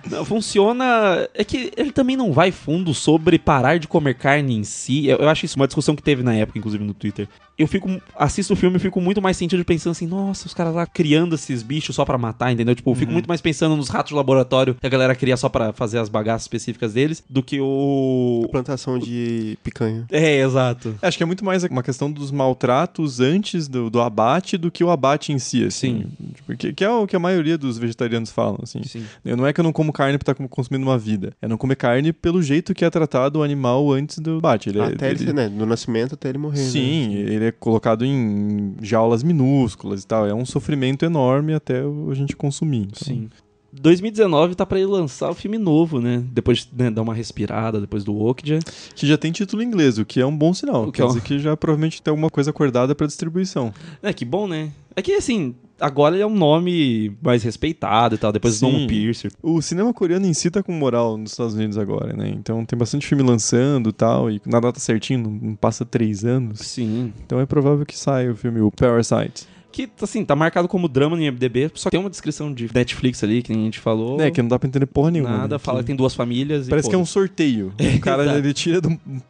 Não, funciona. É que ele também não vai fundo sobre parar de comer carne em si. Eu, eu acho isso uma discussão que teve na época, inclusive no Twitter. Eu fico. Assisto o filme e fico muito mais sentido pensando assim, nossa, os caras lá criando esses bichos só pra matar, entendeu? Tipo, eu fico muito mais pensando nos ratos de laboratório que a galera cria só pra fazer as bagaças específicas deles do que o.
Plantação de picanha.
É, exato.
Acho que é muito mais uma questão dos maltratos antes do, do abate do que o abate em si, assim. Tipo, que, que é o que a maioria dos vegetarianos falam, assim.
Sim.
Não é que eu não como carne pra estar consumindo uma vida. É não comer carne pelo jeito que é tratado o animal antes do abate. Ele, é-
até ele,
ele-
né? Do nascimento até ele morrer. né?
Sim, ele é colocado em jaulas minúsculas e tal. É um sofrimento enorme até o- a gente consumir. Então,
Sim. 2019 tá pra ele lançar o filme novo, né? Depois de né, dar uma respirada, depois do Okja.
Que já tem título em inglês, o que é um bom sinal.
O que
Quer
é um-
dizer que já provavelmente tem alguma coisa acordada pra distribuição.
É, que bom, né? É que assim, agora ele é um nome mais respeitado e tal, depois
Sim.
Don Pierce.
O cinema coreano em si tá com moral nos Estados Unidos agora, né? Então tem bastante filme lançando e tal, e na data certinho, não, não passa três anos.
Sim.
Então é provável que saia o filme o Parasite.
Que, assim, tá marcado como drama no IMDB, só que tem uma descrição de Netflix ali, que a gente falou.
É, que não dá pra entender porra nenhuma.
Nada,
né?
fala que
Que-
tem duas famílias e
Parece que é um sorteio. O cara ele tira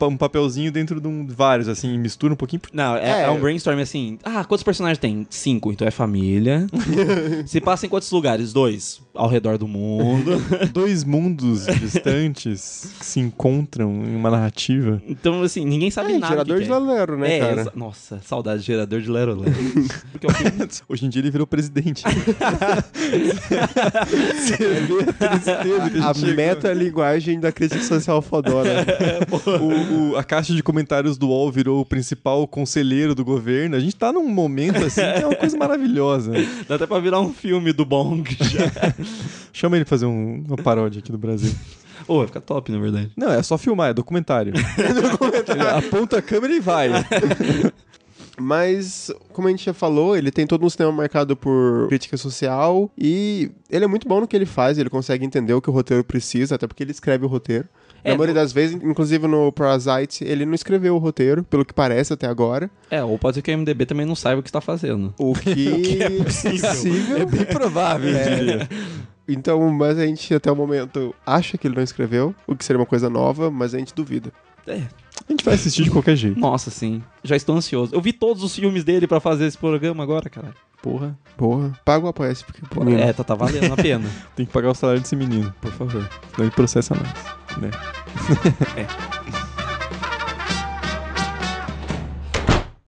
um, papelzinho dentro de um, vários, assim, mistura um pouquinho.
Não, é,
É.
é um brainstorm assim. Ah, quantos personagens tem? Cinco, então é família. Se passa em quantos lugares? Dois. Ao redor do mundo.
Dois mundos distantes que se encontram em uma narrativa.
Então, assim, ninguém sabe
É,
nada.
gerador
do
de
que que é.
Lero, né,
É,
cara?
nossa, saudade de gerador de Lero Lero. Porque
Hoje em dia ele virou presidente. Você vê a tristeza que a
A
gente
meta-linguagem da crítica social fodora.
O- o- a caixa de comentários do UOL virou o principal conselheiro do governo. A gente tá num momento assim que é uma coisa maravilhosa.
Dá até pra virar um filme do Bong já.
Chama ele pra fazer um- uma paródia aqui do Brasil.
Ô, vai ficar top, na verdade.
Não, é só filmar, é documentário. Ele aponta a câmera e vai.
Mas, como a gente já falou, ele tem todo um cinema marcado por crítica social e ele é muito bom no que ele faz, ele consegue entender o que o roteiro precisa, até porque ele escreve o roteiro.
É,
Na maioria
no-
das vezes, inclusive no Parasite, ele não escreveu o roteiro, pelo que parece até agora.
É, ou pode ser que o MDB também não saiba o que está fazendo.
O que,
é possível.
É bem provável, eu diria.
Então, mas a gente até o momento acha que ele não escreveu, o que seria uma coisa nova, mas a gente duvida.
É,
A gente vai assistir de qualquer jeito.
nossa, sim. Já estou ansioso. Eu vi todos os filmes dele pra fazer esse programa agora, caralho.
Porra,
Porra, paga o apoia-se, porque pô,
É, tá, tá valendo a pena.
tem que pagar o salário desse menino.
Por favor.
Senão ele processa nós. Né?
É.